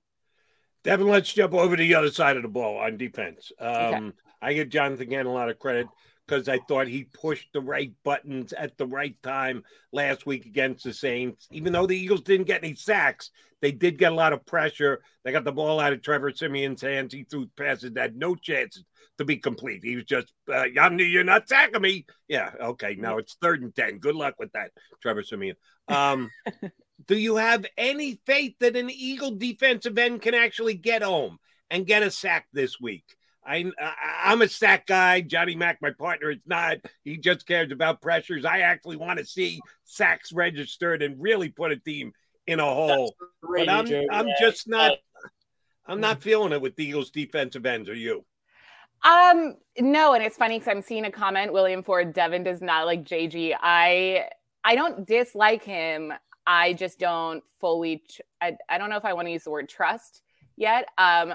Devin, let's jump over to the other side of the ball on defense. Um, okay. I give Jonathan Gannon a lot of credit because I thought he pushed the right buttons at the right time last week against the Saints. Even though the Eagles didn't get any sacks, they did get a lot of pressure. They got the ball out of Trevor Siemian's hands. He threw passes that had no chance to be complete. He was just, uh, you're not sacking me. Yeah, okay. Now it's third and 10. Good luck with that, Trevor Siemian. Um, do you have any faith that an Eagle defensive end can actually get home and get a sack this week? I, I am a sack guy. Johnny Mack, my partner, is not. He just cares about pressures. I actually want to see sacks registered and really put a team in a hole. But I'm I'm just not. I'm not feeling it with the Eagles defensive ends. Are you? Um, no, and it's funny because I'm seeing a comment. William Ford Devin does not like JG. I I don't dislike him. I just don't fully. Tr- I I don't know if I want to use the word trust yet. Um,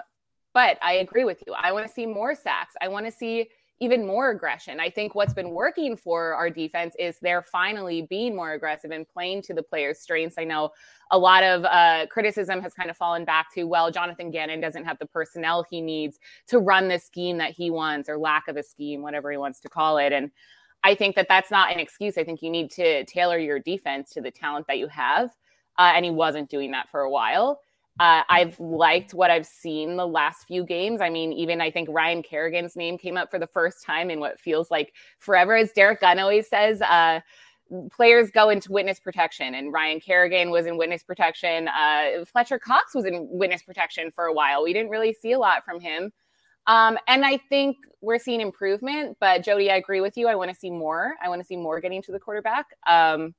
but I agree with you. I want to see more sacks. I want to see even more aggression. I think what's been working for our defense is they're finally being more aggressive and playing to the players' strengths. I know a lot of uh, criticism has kind of fallen back to, well, Jonathan Gannon doesn't have the personnel he needs to run the scheme that he wants or lack of a scheme, whatever he wants to call it. And I think that that's not an excuse. I think you need to tailor your defense to the talent that you have. Uh, and he wasn't doing that for a while. Uh, I've liked what I've seen the last few games. I mean, even I think Ryan Kerrigan's name came up for the first time in what feels like forever. As Derek Gunn always says, uh, players go into witness protection, and Ryan Kerrigan was in witness protection. Uh, Fletcher Cox was in witness protection for a while. We didn't really see a lot from him. Um, and I think we're seeing improvement. But Jody, I agree with you. I want to see more. I want to see more getting to the quarterback. Um,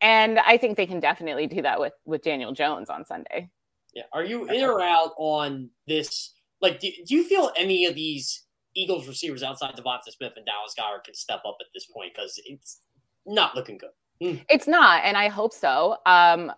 and I think they can definitely do that with with Daniel Jones on Sunday. Yeah, are you in or out on this? Like, do, do you feel any of these Eagles receivers outside DeVonta Smith and Dallas Goedert can step up at this point because it's not looking good. Mm. It's not, and I hope so. Um,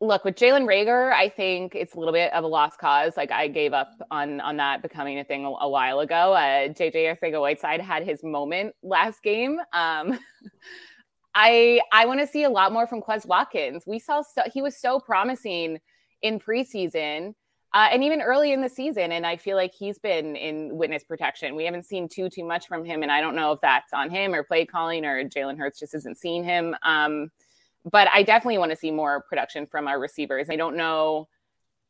look with Jalen Reagor, I think it's a little bit of a lost cause. Like I gave up on on that becoming a thing a, a while ago. Uh, JJ Arcega-Whiteside had his moment last game. Um, I I want to see a lot more from Quez Watkins. We saw so, he was so promising in preseason uh, and even early in the season, and I feel like he's been in witness protection. We haven't seen too too much from him, and I don't know if that's on him or play calling or Jalen Hurts just isn't seeing him. Um, but I definitely want to see more production from our receivers. I don't know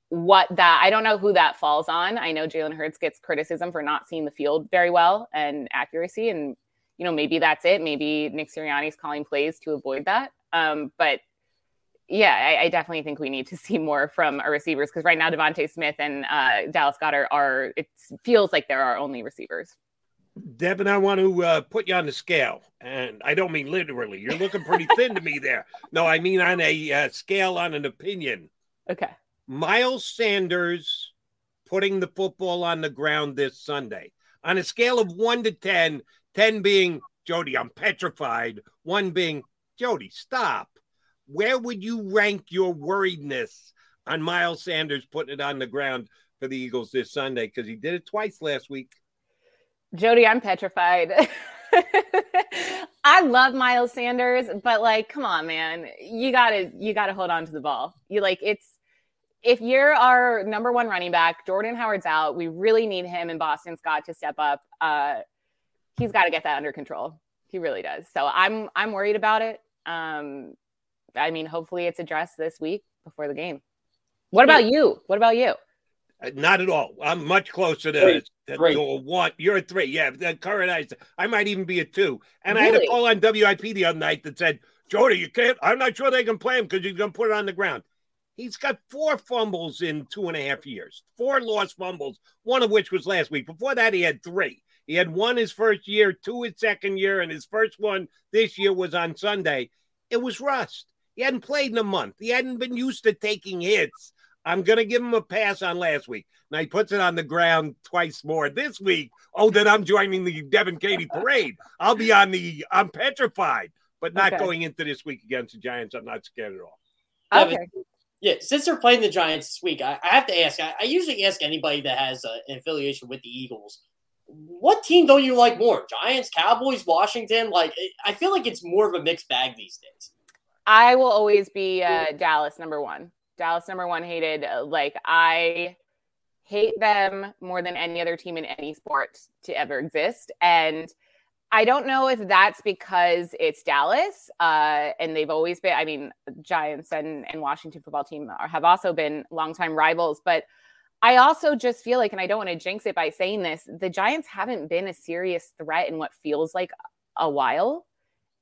what that I don't know who that falls on. I know Jalen Hurts gets criticism for not seeing the field very well and accuracy, and you know, maybe that's it. Maybe Nick Sirianni's calling plays to avoid that. Um, but yeah, I, I, definitely think we need to see more from our receivers because right now DeVonta Smith and uh, Dallas Goedert are. It feels like they're our only receivers. Devin, I want to uh, put you on the scale, and I don't mean literally. You're looking pretty thin to me there. No, I mean on a uh, scale on an opinion. Okay. Miles Sanders putting the football on the ground this Sunday on a scale of one to ten, 10 being, Jody, I'm petrified. One being, Jody, stop. Where would you rank your worriedness on Miles Sanders putting it on the ground for the Eagles this Sunday because he did it twice last week. Jody, I'm petrified. I love Miles Sanders, but like, come on, man, you gotta you gotta hold on to the ball. You like it's if you're our number one running back, Jordan Howard's out. We really need him and Boston Scott to step up. Uh, he's got to get that under control. He really does. So I'm I'm worried about it. Um, I mean, hopefully it's addressed this week before the game. What about you? What about you? Uh, not at all. I'm much closer to, to, to, a one. You're a three. Yeah, the current I, I might even be a two. And really? I had a call on WIP the other night that said, Jody, you can't. I'm not sure they can play him because you're going to put it on the ground. He's got four fumbles in two and a half years, four lost fumbles, one of which was last week. Before that, he had three. He had one his first year, two his second year, and his first one this year was on Sunday. It was rust. He hadn't played in a month. He hadn't been used to taking hits. I'm going to give him a pass on last week. Now he puts it on the ground twice more this week. Oh, then I'm joining the Devin Katie parade. I'll be on the, I'm petrified, but not okay. going into this week against the Giants. I'm not scared at all. Okay. Yeah, since they're playing the Giants this week, I, I have to ask. I, I, usually ask anybody that has uh, an affiliation with the Eagles, what team don't you like more? Giants, Cowboys, Washington? Like, I feel like it's more of a mixed bag these days. I will always be uh, Dallas number one. Dallas number one hated. Uh, like, I hate them more than any other team in any sport to ever exist, and I don't know if that's because it's Dallas, uh, and they've always been. I mean, Giants and, and Washington football team are, have also been longtime rivals, but I also just feel like, and I don't want to jinx it by saying this, the Giants haven't been a serious threat in what feels like a while.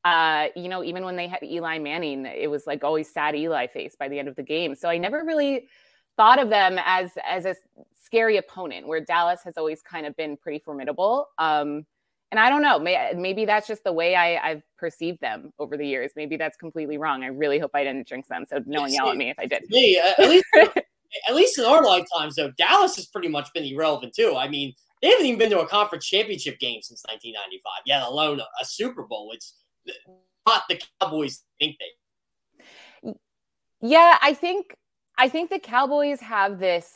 Uh, you know, even when they had Eli Manning, it was like always sad Eli face by the end of the game. So I never really thought of them as as a scary opponent, where Dallas has always kind of been pretty formidable. Um, and I don't know, may, maybe that's just the way I, I've perceived them over the years. Maybe that's completely wrong. I really hope I didn't jinx them. So no one yell at me if I did. Me, at least, at least in our lifetimes, though, Dallas has pretty much been irrelevant too. I mean, they haven't even been to a conference championship game since 1995, yet alone a, a Super Bowl. It's not the Cowboys think they. Yeah, I think I think the Cowboys have this,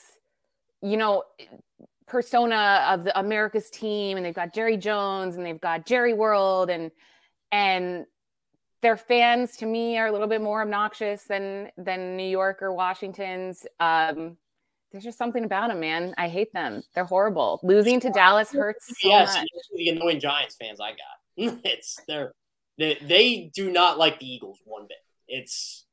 you know, persona of the America's team and they've got Jerry Jones and they've got Jerry World and and their fans to me are a little bit more obnoxious than than New York or Washington's. Um, there's just something about them, man. I hate them. They're horrible. Losing to Dallas hurts so yes, much. the annoying Giants fans I got. it's they're they, they do not like the Eagles one bit. It's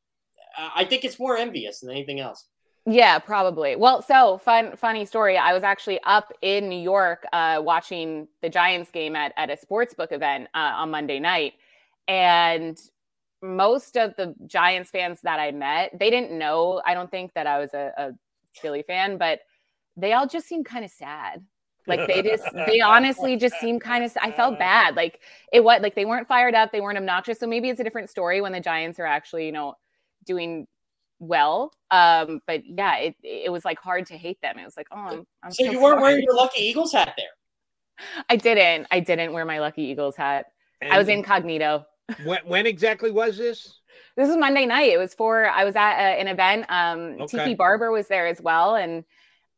I think it's more envious than anything else. Yeah, probably. Well, so fun, funny story. I was actually up in New York uh, watching the Giants game at, at a sports book event uh, on Monday night. And most of the Giants fans that I met, they didn't know, I don't think that I was a, a Philly fan, but they all just seemed kind of sad. Like they just, they honestly just seemed kind of, I felt bad. Like it was like they weren't fired up, they weren't obnoxious. So maybe it's a different story when the Giants are actually, you know, doing well. Um, but yeah, it it was like hard to hate them. It was like, oh, I'm, I'm so, so, you weren't sorry. wearing your lucky Eagles hat there. I didn't. I didn't wear my lucky Eagles hat. And I was incognito. When, when exactly was this? This was Monday night. It was for I was at a, an event. Um, okay. Tiki Barber was there as well, and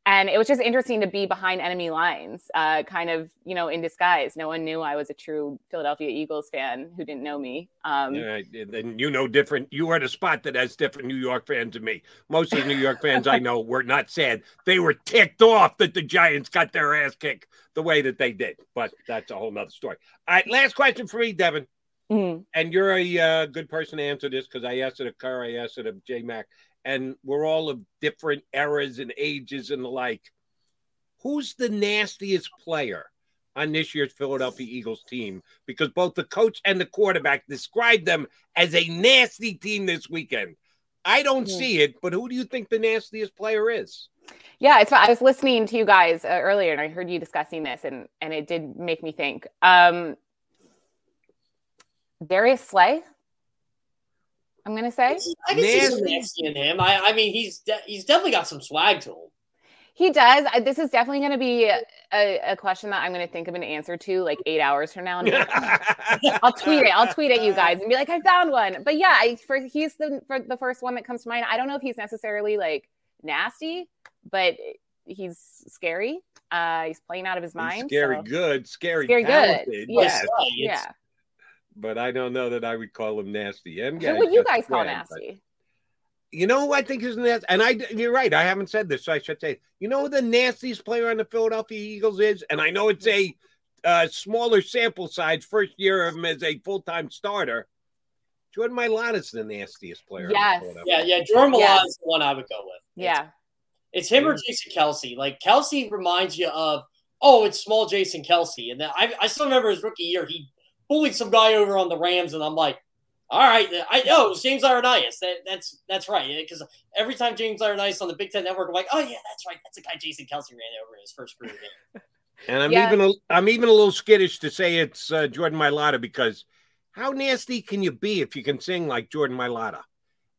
and it was just interesting to be behind enemy lines, uh, kind of you know in disguise. No one knew I was a true Philadelphia Eagles fan who didn't know me. Um, yeah, then you know different. You are a spot that has different New York fans than me. Most of the New York fans I know were not sad; they were ticked off that the Giants got their ass kicked the way that they did. But that's a whole nother story. All right, last question for me, Devin. Mm-hmm. And you're a uh, good person to answer this because I asked it of Kerr, I asked it of J Mac and we're all of different eras and ages and the like. Who's the nastiest player on this year's Philadelphia Eagles team? Because both the coach and the quarterback described them as a nasty team this weekend. I don't mm-hmm. see it, but who do you think the nastiest player is? Yeah, it's. I was listening to you guys uh, earlier, and I heard you discussing this, and and it did make me think. Um, Darius Slay. I'm gonna say. I can see some nasty in him. I, I mean, he's de- he's definitely got some swag to him. He does. This is definitely going to be a, a, question that I'm going to think of an answer to like eight hours from now. And like, oh, I'll tweet it. I'll tweet at you guys and be like, I found one. But yeah, I, for he's the for the first one that comes to mind. I don't know if he's necessarily like nasty, but he's scary. Uh, he's playing out of his mind. He's scary so. good, scary, Scary talented, good. Yes. Yeah. Yeah. But I don't know that I would call him nasty. M Who would you guys call spread, but- nasty? You know who I think is nasty? And I, you're right. I haven't said this, so I should say. You know who the nastiest player on the Philadelphia Eagles is? And I know it's a uh, smaller sample size, first year of him as a full time starter. Jordan Mailata's the nastiest player. Yes. Yeah, yeah. Jordan Yes. Milan is the one I would go with. Yeah. It's him or Jason Kelce. Like Kelce reminds you of, oh, it's small Jason Kelce. And then I, I still remember his rookie year. He bullied some guy over on the Rams, and I'm like, all right, I know it's James Laurinaitis. That, that's that's right. Because every time James Laurinaitis on the Big Ten Network, I'm like, oh yeah, that's right. That's the guy Jason Kelce ran over in his first career game. And I'm Yeah. even a, I'm even a little skittish to say it's uh, Jordan Mailata because how nasty can you be if you can sing like Jordan Mailata?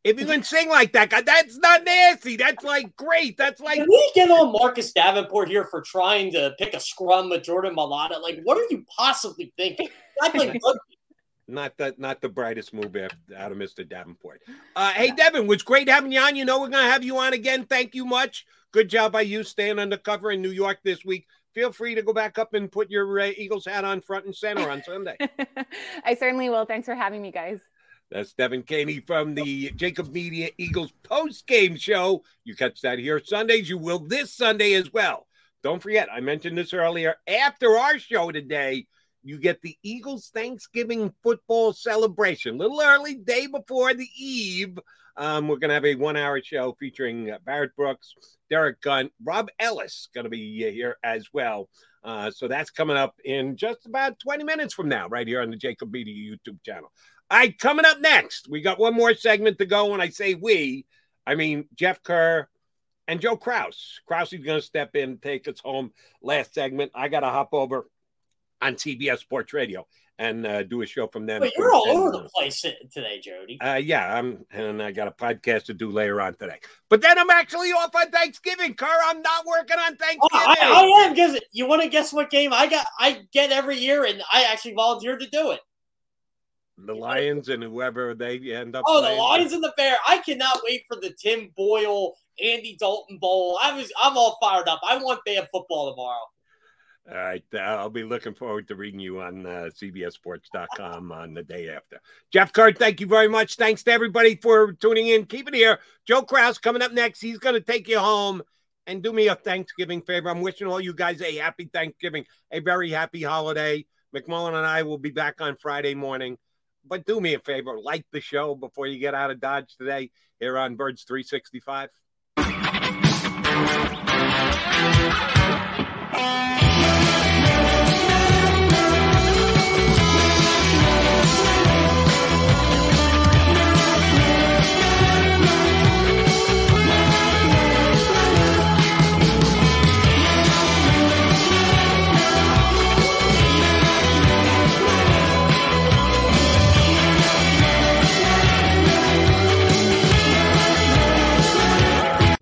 If you can sing like that guy, that's not nasty. That's like great. That's like Can we get on Marcus Davenport here for trying to pick a scrum with Jordan Mailata? Like, what are you possibly thinking? I think not the not the brightest move out of Mr. Davenport. Uh, hey Devin, was great having you on. You know we're gonna have you on again. Thank you much. Good job by you staying undercover in New York this week. Feel free to go back up and put your uh, Eagles hat on front and center on Sunday. I certainly will. Thanks for having me, guys. That's Devin Caney from the Jakib Media Eagles post game show. You catch that here Sundays. You will this Sunday as well. Don't forget, I mentioned this earlier. After our show today, you get the Eagles Thanksgiving football celebration. little early, day before the eve. Um, we're going to have a one hour show featuring uh, Barrett Brooks, Derek Gunn, Rob Ellis going to be uh, here as well. Uh, so that's coming up in just about 20 minutes from now, right here on the Jakib Media YouTube channel. All right, coming up next, we got one more segment to go. When I say we, I mean Jeff Kerr and Joe Kraus. Kraus is going to step in, take us home. Last segment, I got to hop over on CBS Sports Radio and uh, do a show from them. But you're all over the place today, Jody. Uh, yeah, I'm, and I got a podcast to do later on today. But then I'm actually off on Thanksgiving, Kerr. I'm not working on Oh, Thanksgiving. I, I am because you want to guess what game I got? I get every year, and I actually volunteered to do it. The Lions and whoever they end up. Oh, the. Lions and the Bear! I cannot wait for the Tim Boyle, Andy Dalton Bowl. I was, I'm all fired up. I want bad football tomorrow. All right. Uh, I'll be looking forward to reading you on uh, CBSSports.com on the day after. Jeff Kerr, thank you very much. Thanks to everybody for tuning in. Keep it here. Joe Kraus coming up next. He's going to take you home and do me a Thanksgiving favor. I'm wishing all you guys a happy Thanksgiving, a very happy holiday. McMullen and I will be back on Friday morning. But do me a favor, like the show before you get out of Dodge today here on Birds 365.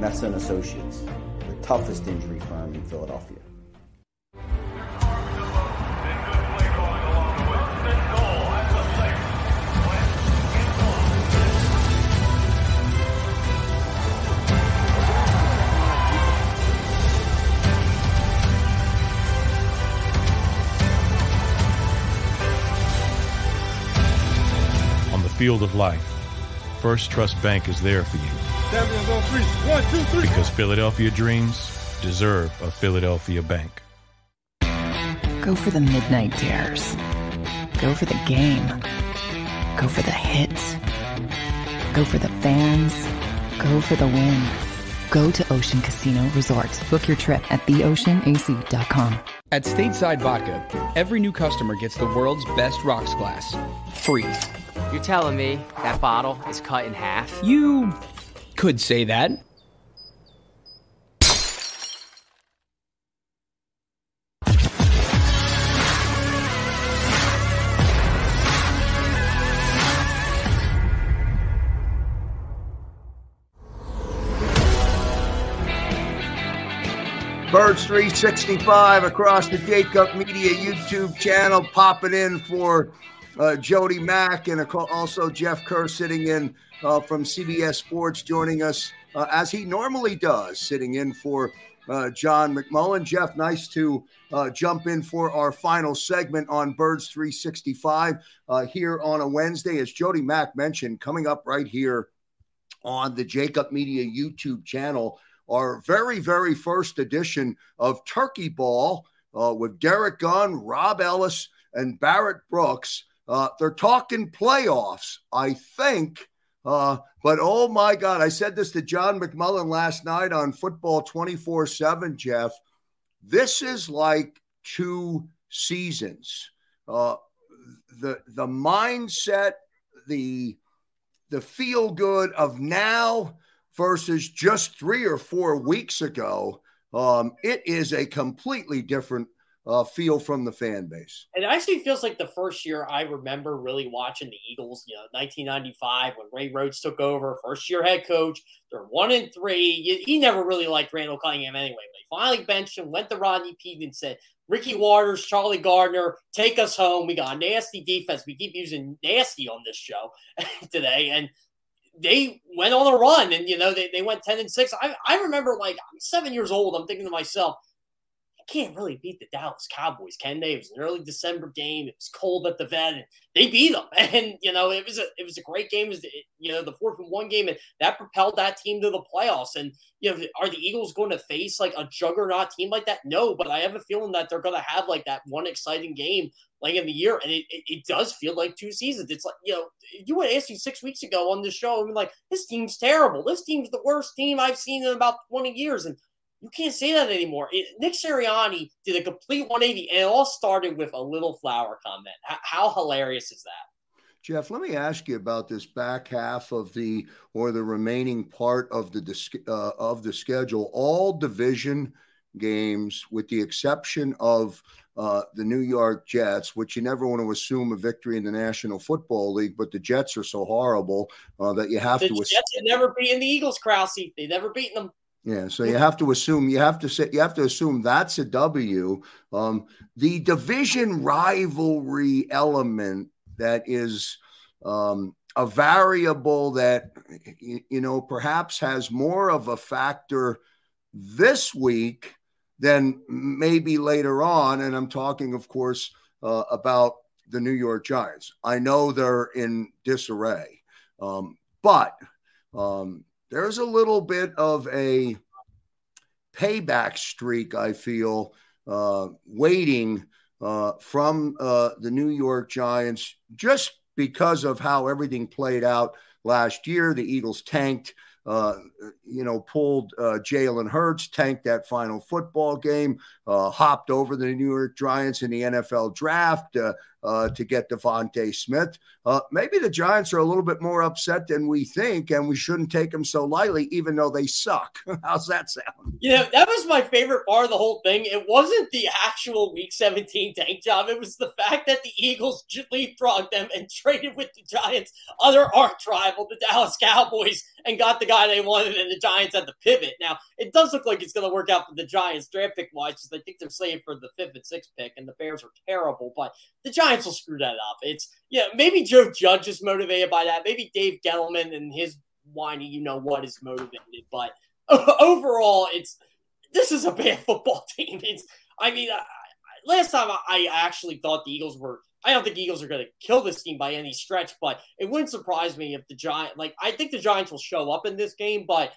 Messa and Associates, the toughest injury firm in Philadelphia. On the field of life, First Trust Bank is there for you. Champions on three. One, two, three. Because Philadelphia dreams deserve a Philadelphia bank. Go for the midnight dares. Go for the game. Go for the hits. Go for the fans. Go for the win. Go to Ocean Casino Resort. Book your trip at theoceanac.com. At Stateside Vodka, every new customer gets the world's best rocks glass. Free. You're telling me that bottle is cut in half? You could say that. Birds 365 across the Jakib Media YouTube channel, popping in for uh, Jody Mack and also Jeff Kerr sitting in uh, from CBS Sports, joining us uh, as he normally does, sitting in for uh, John McMullen. Jeff, nice to uh, jump in for our final segment on Birds 365 uh, here on a Wednesday. As Jody Mack mentioned, coming up right here on the Jakib Media YouTube channel our very, very first edition of Turkey Ball with Derek Gunn, Rob Ellis, and Barrett Brooks. Uh, they're talking playoffs, I think. Uh, but oh my God, I said this to John McMullen last night on Football 24 7, Jeff. This is like two seasons. Uh, the the mindset, the the feel good of now versus just three or four weeks ago, um, it is a completely different uh, feel from the fan base. It actually feels like the first year I remember really watching the Eagles, you know, 1995 when Ray Rhodes took over, first year head coach. They're one and three. He never really liked Randall Cunningham anyway. But he finally benched him, went to Rodney Peete and said, Ricky Watters, Charlie Garner, take us home. We got a nasty defense. We keep using nasty on this show today. And they went on a run and you know they, they went 10 and 6 I, I remember like i'm seven years old i'm thinking to myself can't really beat the Dallas Cowboys, can they? It was an early December game. It was cold at the vet, and they beat them. And you know, it was a it was a great game. It was you know the fourth and one game, and that propelled that team to the playoffs. And you know, are the Eagles going to face like a juggernaut team like that? No, but I have a feeling that they're going to have like that one exciting game like in the year, and it, it, it, does feel like two seasons. It's like you know, you would ask me six weeks ago on the show, I'm like, this team's terrible. This team's the worst team I've seen in about 20 years, and you can't say that anymore. It, Nick Sirianni did a complete 180, and it all started with a little flower comment. How, how hilarious is that? Jeff, let me ask you about this back half of the or the remaining part of the uh, of the schedule. All division games, with the exception of uh, the New York Jets, which you never want to assume a victory in the National Football League, but the Jets are so horrible uh, that you have the to. The Jets ass- have never beaten the Eagles, Krause. They never beaten them. Yeah, so you have to assume you have to say you have to assume that's a W. Um, the division rivalry element that is um, a variable that you, you know perhaps has more of a factor this week than maybe later on. And I'm talking, of course, uh, about the New York Giants. I know they're in disarray, um, but um, there's a little bit of a payback streak, I feel, uh, waiting uh, from uh, the New York Giants just because of how everything played out last year. The Eagles tanked uh, you know, pulled uh, Jalen Hurts, tanked that final football game, uh, hopped over the New York Giants in the NFL draft uh, to get DeVonta Smith. Uh, maybe the Giants are a little bit more upset than we think, and we shouldn't take them so lightly, even though they suck. How's that sound? You know, that was my favorite part of the whole thing. It wasn't the actual Week 17 tank job; it was the fact that the Eagles leapfrogged them and traded with the Giants' other arch rival, the Dallas Cowboys, and got the guy they wanted, and the Giants had the pivot. Now, it does look like it's going to work out for the Giants draft pick wise because I think they're slated for the fifth and sixth pick, and the Bears are terrible, but the Giants will screw that up. It's, yeah, maybe Joe Judge is motivated by that. Maybe Dave Gettleman and his whiny, you know what, is motivated. But overall, it's, this is a bad football team. It's, I mean, I, last time I actually thought the Eagles were I don't think Eagles are going to kill this team by any stretch, but it wouldn't surprise me if the Giants, like, I think the Giants will show up in this game, but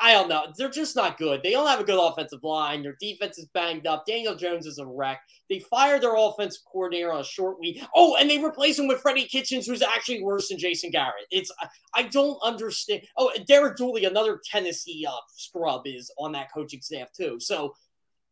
I don't know. They're just not good. They don't have a good offensive line. Their defense is banged up. Daniel Jones is a wreck. They fired their offensive coordinator on a short week. Oh, and they replaced him with Freddie Kitchens, who's actually worse than Jason Garrett. It's I don't understand. Oh, Derek Dooley, another Tennessee uh, scrub, is on that coaching staff too. So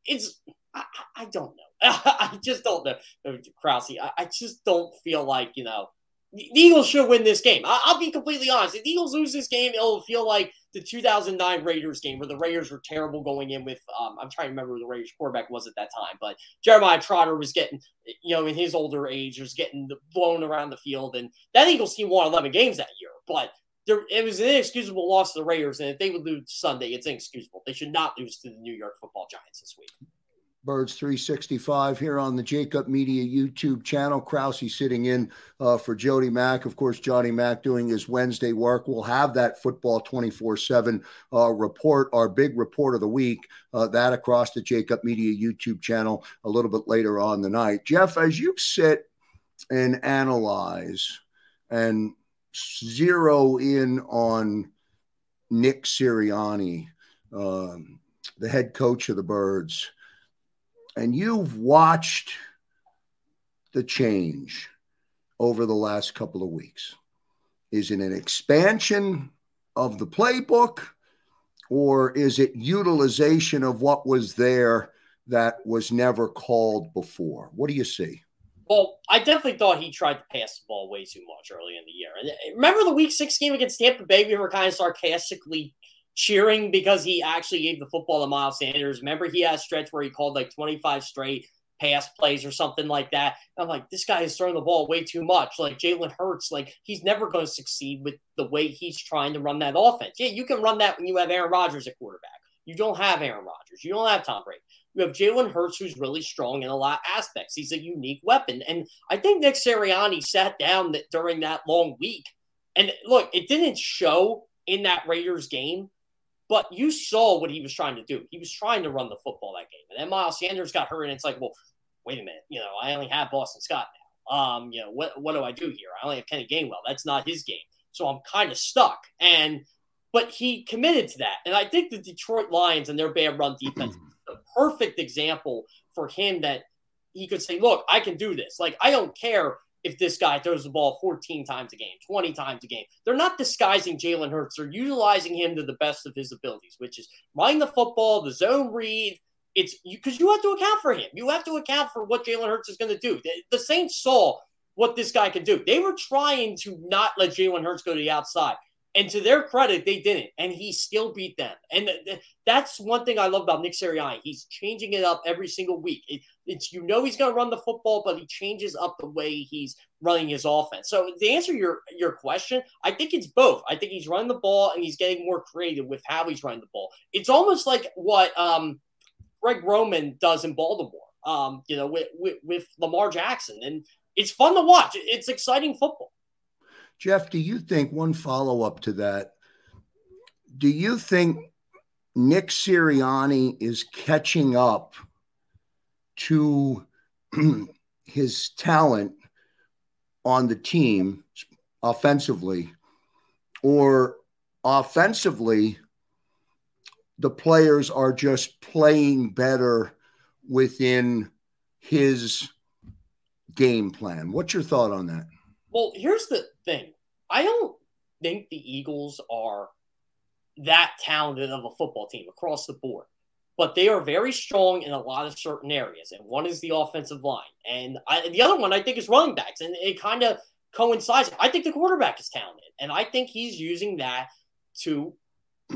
it's I, I don't know. I just don't know, Krause. I, I just don't feel like you know the Eagles should win this game. I, will be completely honest. If the Eagles lose this game, it'll feel like the 2009 Raiders game where the Raiders were terrible going in with, um, I'm trying to remember who the Raiders quarterback was at that time, but Jeremiah Trotter was getting, you know, in his older age, was getting blown around the field. And that Eagles team won 11 games that year, but there, it was an inexcusable loss to the Raiders. And if they would lose Sunday, it's inexcusable. They should not lose to the New York football Giants this week. Birds 365 here on the Jakib Media YouTube channel. Krause sitting in uh, for Jody Mack. Of course, Johnny Mack doing his Wednesday work. We'll have that football 24 uh, 7 report, our big report of the week, uh, that across the Jakib Media YouTube channel a little bit later on the night. Jeff, as you sit and analyze and zero in on Nick Sirianni, um, the head coach of the Birds and you've watched the change over the last couple of weeks. Is it an expansion of the playbook or is it utilization of what was there that was never called before? What do you see? Well, I definitely thought he tried to pass the ball way too much early in the year. And uh, remember the week six game against Tampa Bay? We were kind of sarcastically cheering because he actually gave the football to Miles Sanders. Remember, he had a stretch where he called like 25 straight pass plays or something like that. I'm like, this guy is throwing the ball way too much. Like Jalen Hurts, like he's never going to succeed with the way he's trying to run that offense. Yeah, you can run that when you have Aaron Rodgers at quarterback. You don't have Aaron Rodgers. You don't have Tom Brady. You have Jalen Hurts, who's really strong in a lot of aspects. He's a unique weapon. And I think Nick Sirianni sat down that during that long week. And look, it didn't show in that Raiders game, but you saw what he was trying to do. He was trying to run the football that game. And then Miles Sanders got hurt, and it's like, well, wait a minute. You know, I only have Boston Scott now. Um, you know, what what do I do here? I only have Kenny Gainwell. That's not his game. So I'm kind of stuck. And but he committed to that. And I think the Detroit Lions and their bad run defense is the perfect example for him that he could say, look, I can do this. Like, I don't care if this guy throws the ball 14 times a game, 20 times a game. They're not disguising Jalen Hurts. They're utilizing him to the best of his abilities, which is running the football, the zone read. It's because you, you, have to account for him. You have to account for what Jalen Hurts is going to do. The, the Saints saw what this guy can do. They were trying to not let Jalen Hurts go to the outside. And to their credit, they didn't, and he still beat them. And th- th- that's one thing I love about Nick Sirianni. He's changing it up every single week. It, it's you know he's going to run the football, but he changes up the way he's running his offense. So to answer your your question, I think it's both. I think he's running the ball and he's getting more creative with how he's running the ball. It's almost like what um, Greg Roman does in Baltimore. Um, you know, with, with with Lamar Jackson, and it's fun to watch. It's exciting football. Jeff, do you think one follow up to that? Do you think Nick Sirianni is catching up to his talent on the team offensively, or offensively, the players are just playing better within his game plan? What's your thought on that? Well, here's the thing. I don't think the Eagles are that talented of a football team across the board, but they are very strong in a lot of certain areas. And one is the offensive line, and I, the other one I think is running backs, and it kind of coincides. I think the quarterback is talented, and I think he's using that to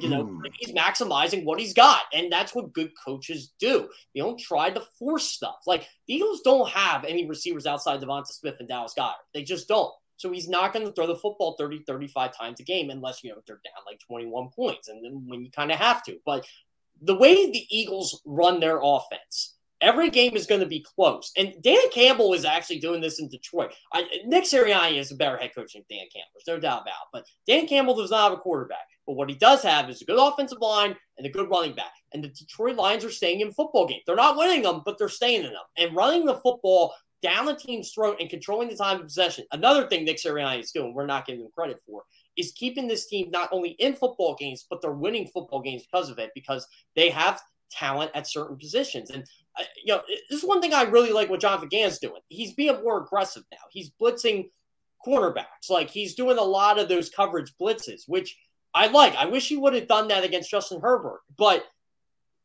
you know, hmm. he's maximizing what he's got, and that's what good coaches do. They don't try to force stuff. Like the Eagles don't have any receivers outside DeVonta Smith and Dallas Goedert. They just don't. So he's not going to throw the football 30, 35 times a game unless, you know, they're down like 21 points and then when you kind of have to. But the way the Eagles run their offense, every game is going to be close. And Dan Campbell is actually doing this in Detroit. I, Nick Sirianni is a better head coach than Dan Campbell. There's no doubt about it. But Dan Campbell does not have a quarterback. But what he does have is a good offensive line and a good running back. And the Detroit Lions are staying in football games. They're not winning them, but they're staying in them. And running the football down the team's throat and controlling the time of possession. Another thing Nick Sirianni is doing, we're not giving him credit for, is keeping this team not only in football games, but they're winning football games because of it, because they have talent at certain positions. And uh, you know, this is one thing I really like what Jonathan Gannon's doing. He's being more aggressive now. He's blitzing cornerbacks. Like he's doing a lot of those coverage blitzes, which I like. I wish he would have done that against Justin Herbert. But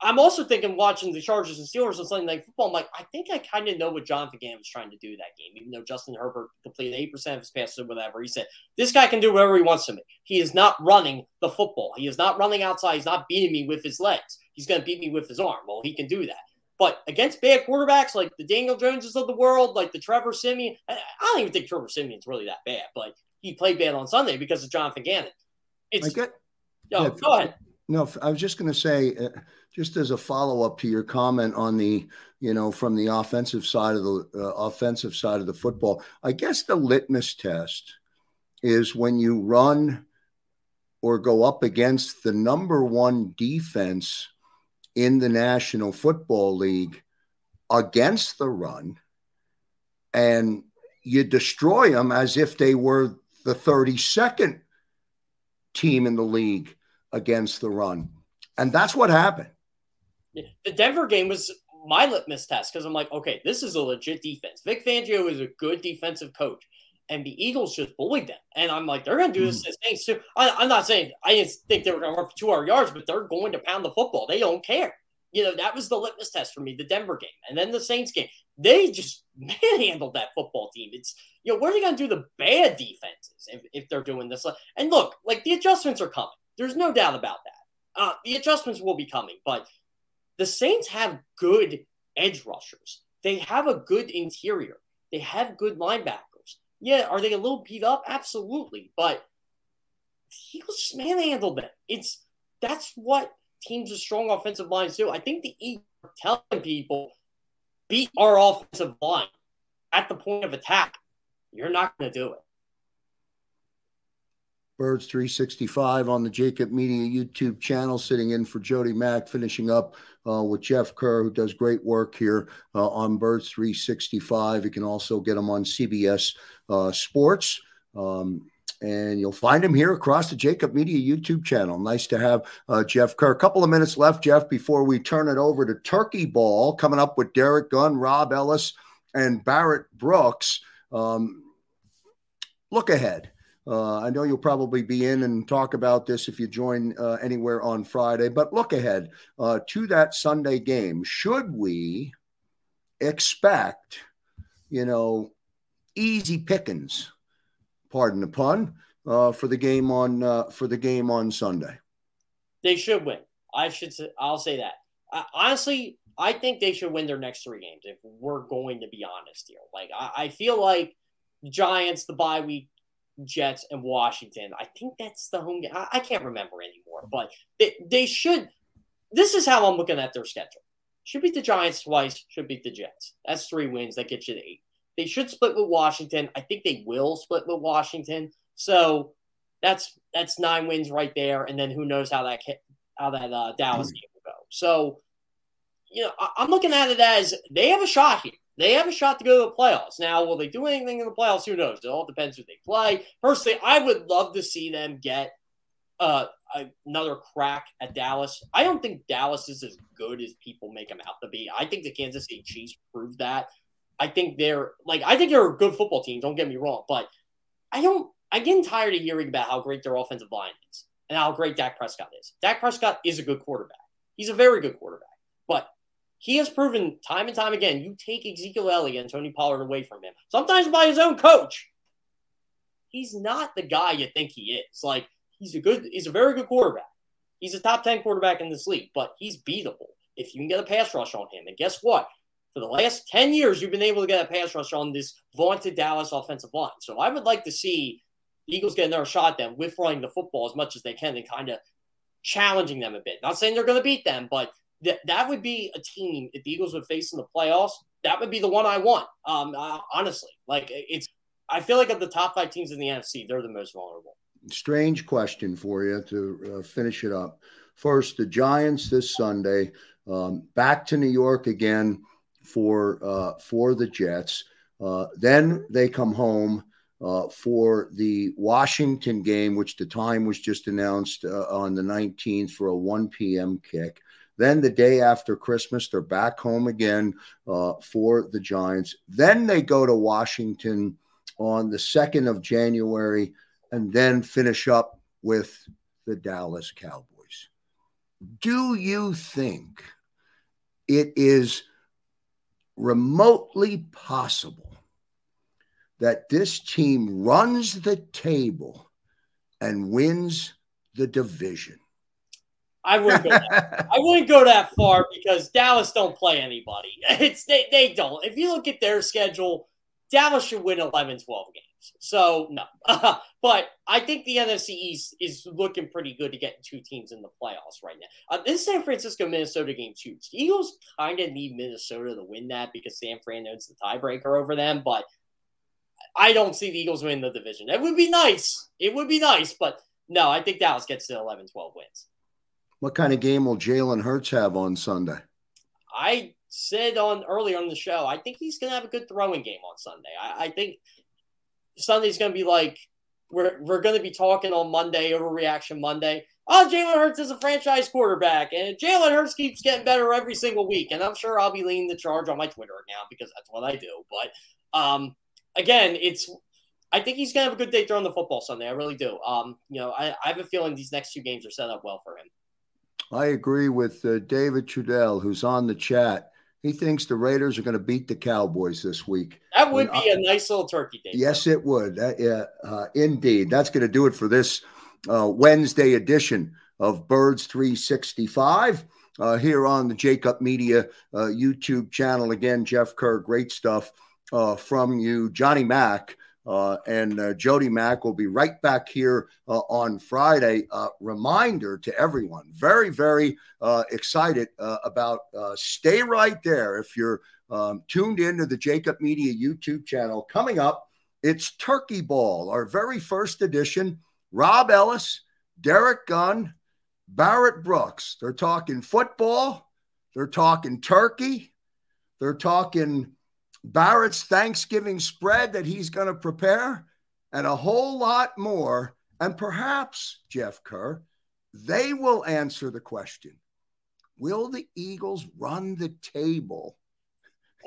I'm also thinking watching the Chargers and Steelers on Sunday Night Football. I'm like, I think I kind of know what Jonathan Gannon was trying to do that game, even though Justin Herbert completed eight percent of his passes or whatever. He said this guy can do whatever he wants to me. He is not running the football. He is not running outside. He's not beating me with his legs. He's going to beat me with his arm. Well, he can do that. But against bad quarterbacks like the Daniel Joneses of the world, like the Trevor Siemian, I don't even think Trevor Siemian's really that bad, but he played bad on Sunday because of Jonathan Gannon. It's I get, no, yeah, go ahead. No, I was just going to say, uh, just as a follow up to your comment on the, you know, from the offensive side of the uh, offensive side of the football, I guess the litmus test is when you run or go up against the number one defense in the National Football League against the run and you destroy them as if they were the 32nd team in the league against the run. And that's what happened. The Denver game was my litmus test because I'm like, okay, this is a legit defense. Vic Fangio is a good defensive coach. And the Eagles just bullied them. And I'm like, they're going to do this mm. Saints too. I, am not saying I didn't think they were going to run for 200 yards, but they're going to pound the football. They don't care. You know, that was the litmus test for me, the Denver game. And then the Saints game. They just manhandled that football team. It's, you know, what are they going to do the bad defenses if, if they're doing this? And look, like the adjustments are coming. There's no doubt about that. Uh, the adjustments will be coming, but the Saints have good edge rushers. They have a good interior. They have good linebackers. Yeah, are they a little beat up? Absolutely, but the Eagles just manhandled them. It's that's what teams with strong offensive lines do. I think the Eagles are telling people beat our offensive line at the point of attack. You're not going to do it. Birds 365 on the Jakib Media YouTube channel, sitting in for Jody Mack, finishing up uh, with Jeff Kerr, who does great work here uh, on Birds 365. You can also get him on CBS uh, Sports. Um, and you'll find him here across the Jakib Media YouTube channel. Nice to have uh, Jeff Kerr. A couple of minutes left, Jeff, before we turn it over to Turkey Ball, coming up with Derek Gunn, Rob Ellis, and Barrett Brooks. Um, look ahead. Uh, I know you'll probably be in and talk about this if you join uh, anywhere on Friday, but look ahead uh, to that Sunday game. Should we expect, you know, easy pickings, pardon the pun, uh, for the game on uh, for the game on Sunday? They should win. I should. I'll say that. honestly, I think they should win their next three games. If we're going to be honest here, like I, I feel like Giants, the bye week Jets, and Washington. I think that's the home game. I, I can't remember anymore, but they, they should. This is how I'm looking at their schedule. Should beat the Giants twice, should beat the Jets. That's three wins. That gets you to eight. They should split with Washington. I think they will split with Washington. So that's that's nine wins right there. And then who knows how that how that uh, Dallas game will go. So you know, I, I'm looking at it as they have a shot here. They have a shot to go to the playoffs. Now, will they do anything in the playoffs? Who knows? It all depends who they play. Personally, I would love to see them get uh, another crack at Dallas. I don't think Dallas is as good as people make them out to be. I think the Kansas City Chiefs proved that. I think they're like I think they're a good football team. Don't get me wrong, but I don't. I'm getting tired of hearing about how great their offensive line is and how great Dak Prescott is. Dak Prescott is a good quarterback. He's a very good quarterback, he has proven time and time again you take Ezekiel Elliott and Tony Pollard away from him, sometimes by his own coach. He's not the guy you think he is. Like, he's a good, he's a very good quarterback. He's a top 10 quarterback in this league, but he's beatable if you can get a pass rush on him. And guess what? For the last 10 years, you've been able to get a pass rush on this vaunted Dallas offensive line. So I would like to see the Eagles get another shot at them with running the football as much as they can and kind of challenging them a bit. Not saying they're going to beat them, but that that would be a team if the Eagles would face in the playoffs. That would be the one I want. Um, uh, honestly, like it's. I feel like of the top five teams in the NFC, they're the most vulnerable. Strange question for you to uh, finish it up. First, the Giants this Sunday, um, back to New York again for uh, for the Jets. Uh, then they come home uh, for the Washington game, which the time was just announced uh, on the 19th for a 1 p.m. kick. Then the day after Christmas, they're back home again uh, for the Giants. Then they go to Washington on the 2nd of January and then finish up with the Dallas Cowboys. Do you think it is remotely possible that this team runs the table and wins the division? I wouldn't go. That, I wouldn't go that far because Dallas don't play anybody. It's they, they don't. If you look at their schedule, Dallas should win 11, 12 games. So no, but I think the NFC East is looking pretty good to get two teams in the playoffs right now. Uh, this San Francisco Minnesota game too. The Eagles kind of need Minnesota to win that because San Fran knows the tiebreaker over them. But I don't see the Eagles win the division. It would be nice. It would be nice, but no, I think Dallas gets to 11, 12 wins. What kind of game will Jalen Hurts have on Sunday? I said on earlier on the show, I think he's going to have a good throwing game on Sunday. I, I think Sunday's going to be like we're we're going to be talking on Monday, overreaction Monday. Oh, Jalen Hurts is a franchise quarterback, and Jalen Hurts keeps getting better every single week. And I'm sure I'll be leading the charge on my Twitter account because that's what I do. But um, again, it's I think he's going to have a good day throwing the football Sunday. I really do. Um, you know, I, I have a feeling these next two games are set up well for him. I agree with uh, David Trudell, who's on the chat. He thinks the Raiders are going to beat the Cowboys this week. That would be a nice little turkey day. Yes, it would. That, yeah, uh, indeed. That's going to do it for this uh, Wednesday edition of Birds 365 uh, here on the Jakib Media uh, YouTube channel. Again, Jeff Kerr, great stuff uh, from you. Johnny Mack uh, and uh, Jody Mack will be right back here uh, on Friday. Uh, reminder to everyone, very, very uh, excited uh, about Stay Right There. If you're um, tuned into the Jakib Media YouTube channel, coming up, it's Turkey Ball, our very first edition. Rob Ellis, Derrick Gunn, Barrett Brooks. They're talking football, they're talking turkey, they're talking Barrett's Thanksgiving spread that he's going to prepare, and a whole lot more. And perhaps, Jeff Kerr, they will answer the question Will the Eagles run the table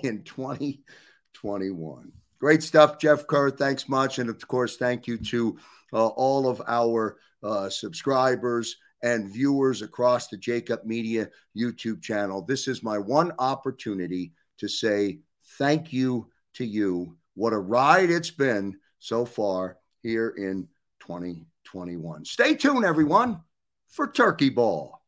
in 2021? Great stuff, Jeff Kerr. Thanks much. And of course, thank you to uh, all of our uh, subscribers and viewers across the Jakib Media YouTube channel. This is my one opportunity to say thank you to you. What a ride it's been so far here in 2021. Stay tuned, everyone, for Turkey Ball.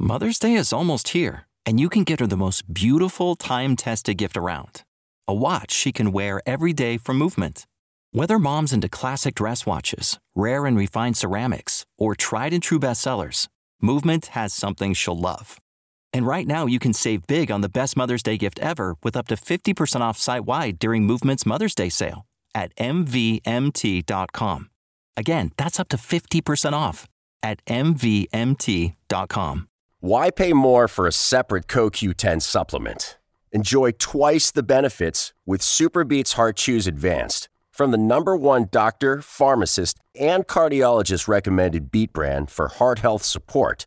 Mother's Day is almost here, and you can get her the most beautiful time tested gift around a watch she can wear every day for movement. Whether mom's into classic dress watches, rare and refined ceramics, or tried and true bestsellers, Movement has something she'll love. And right now, you can save big on the best Mother's Day gift ever with up to 50% off site wide during Movement's Mother's Day sale at MVMT.com. Again, that's up to 50% off at MVMT.com. Why pay more for a separate CoQ10 supplement? Enjoy twice the benefits with SuperBeets Heart Chews Advanced from the number one doctor, pharmacist, and cardiologist recommended beet brand for heart health support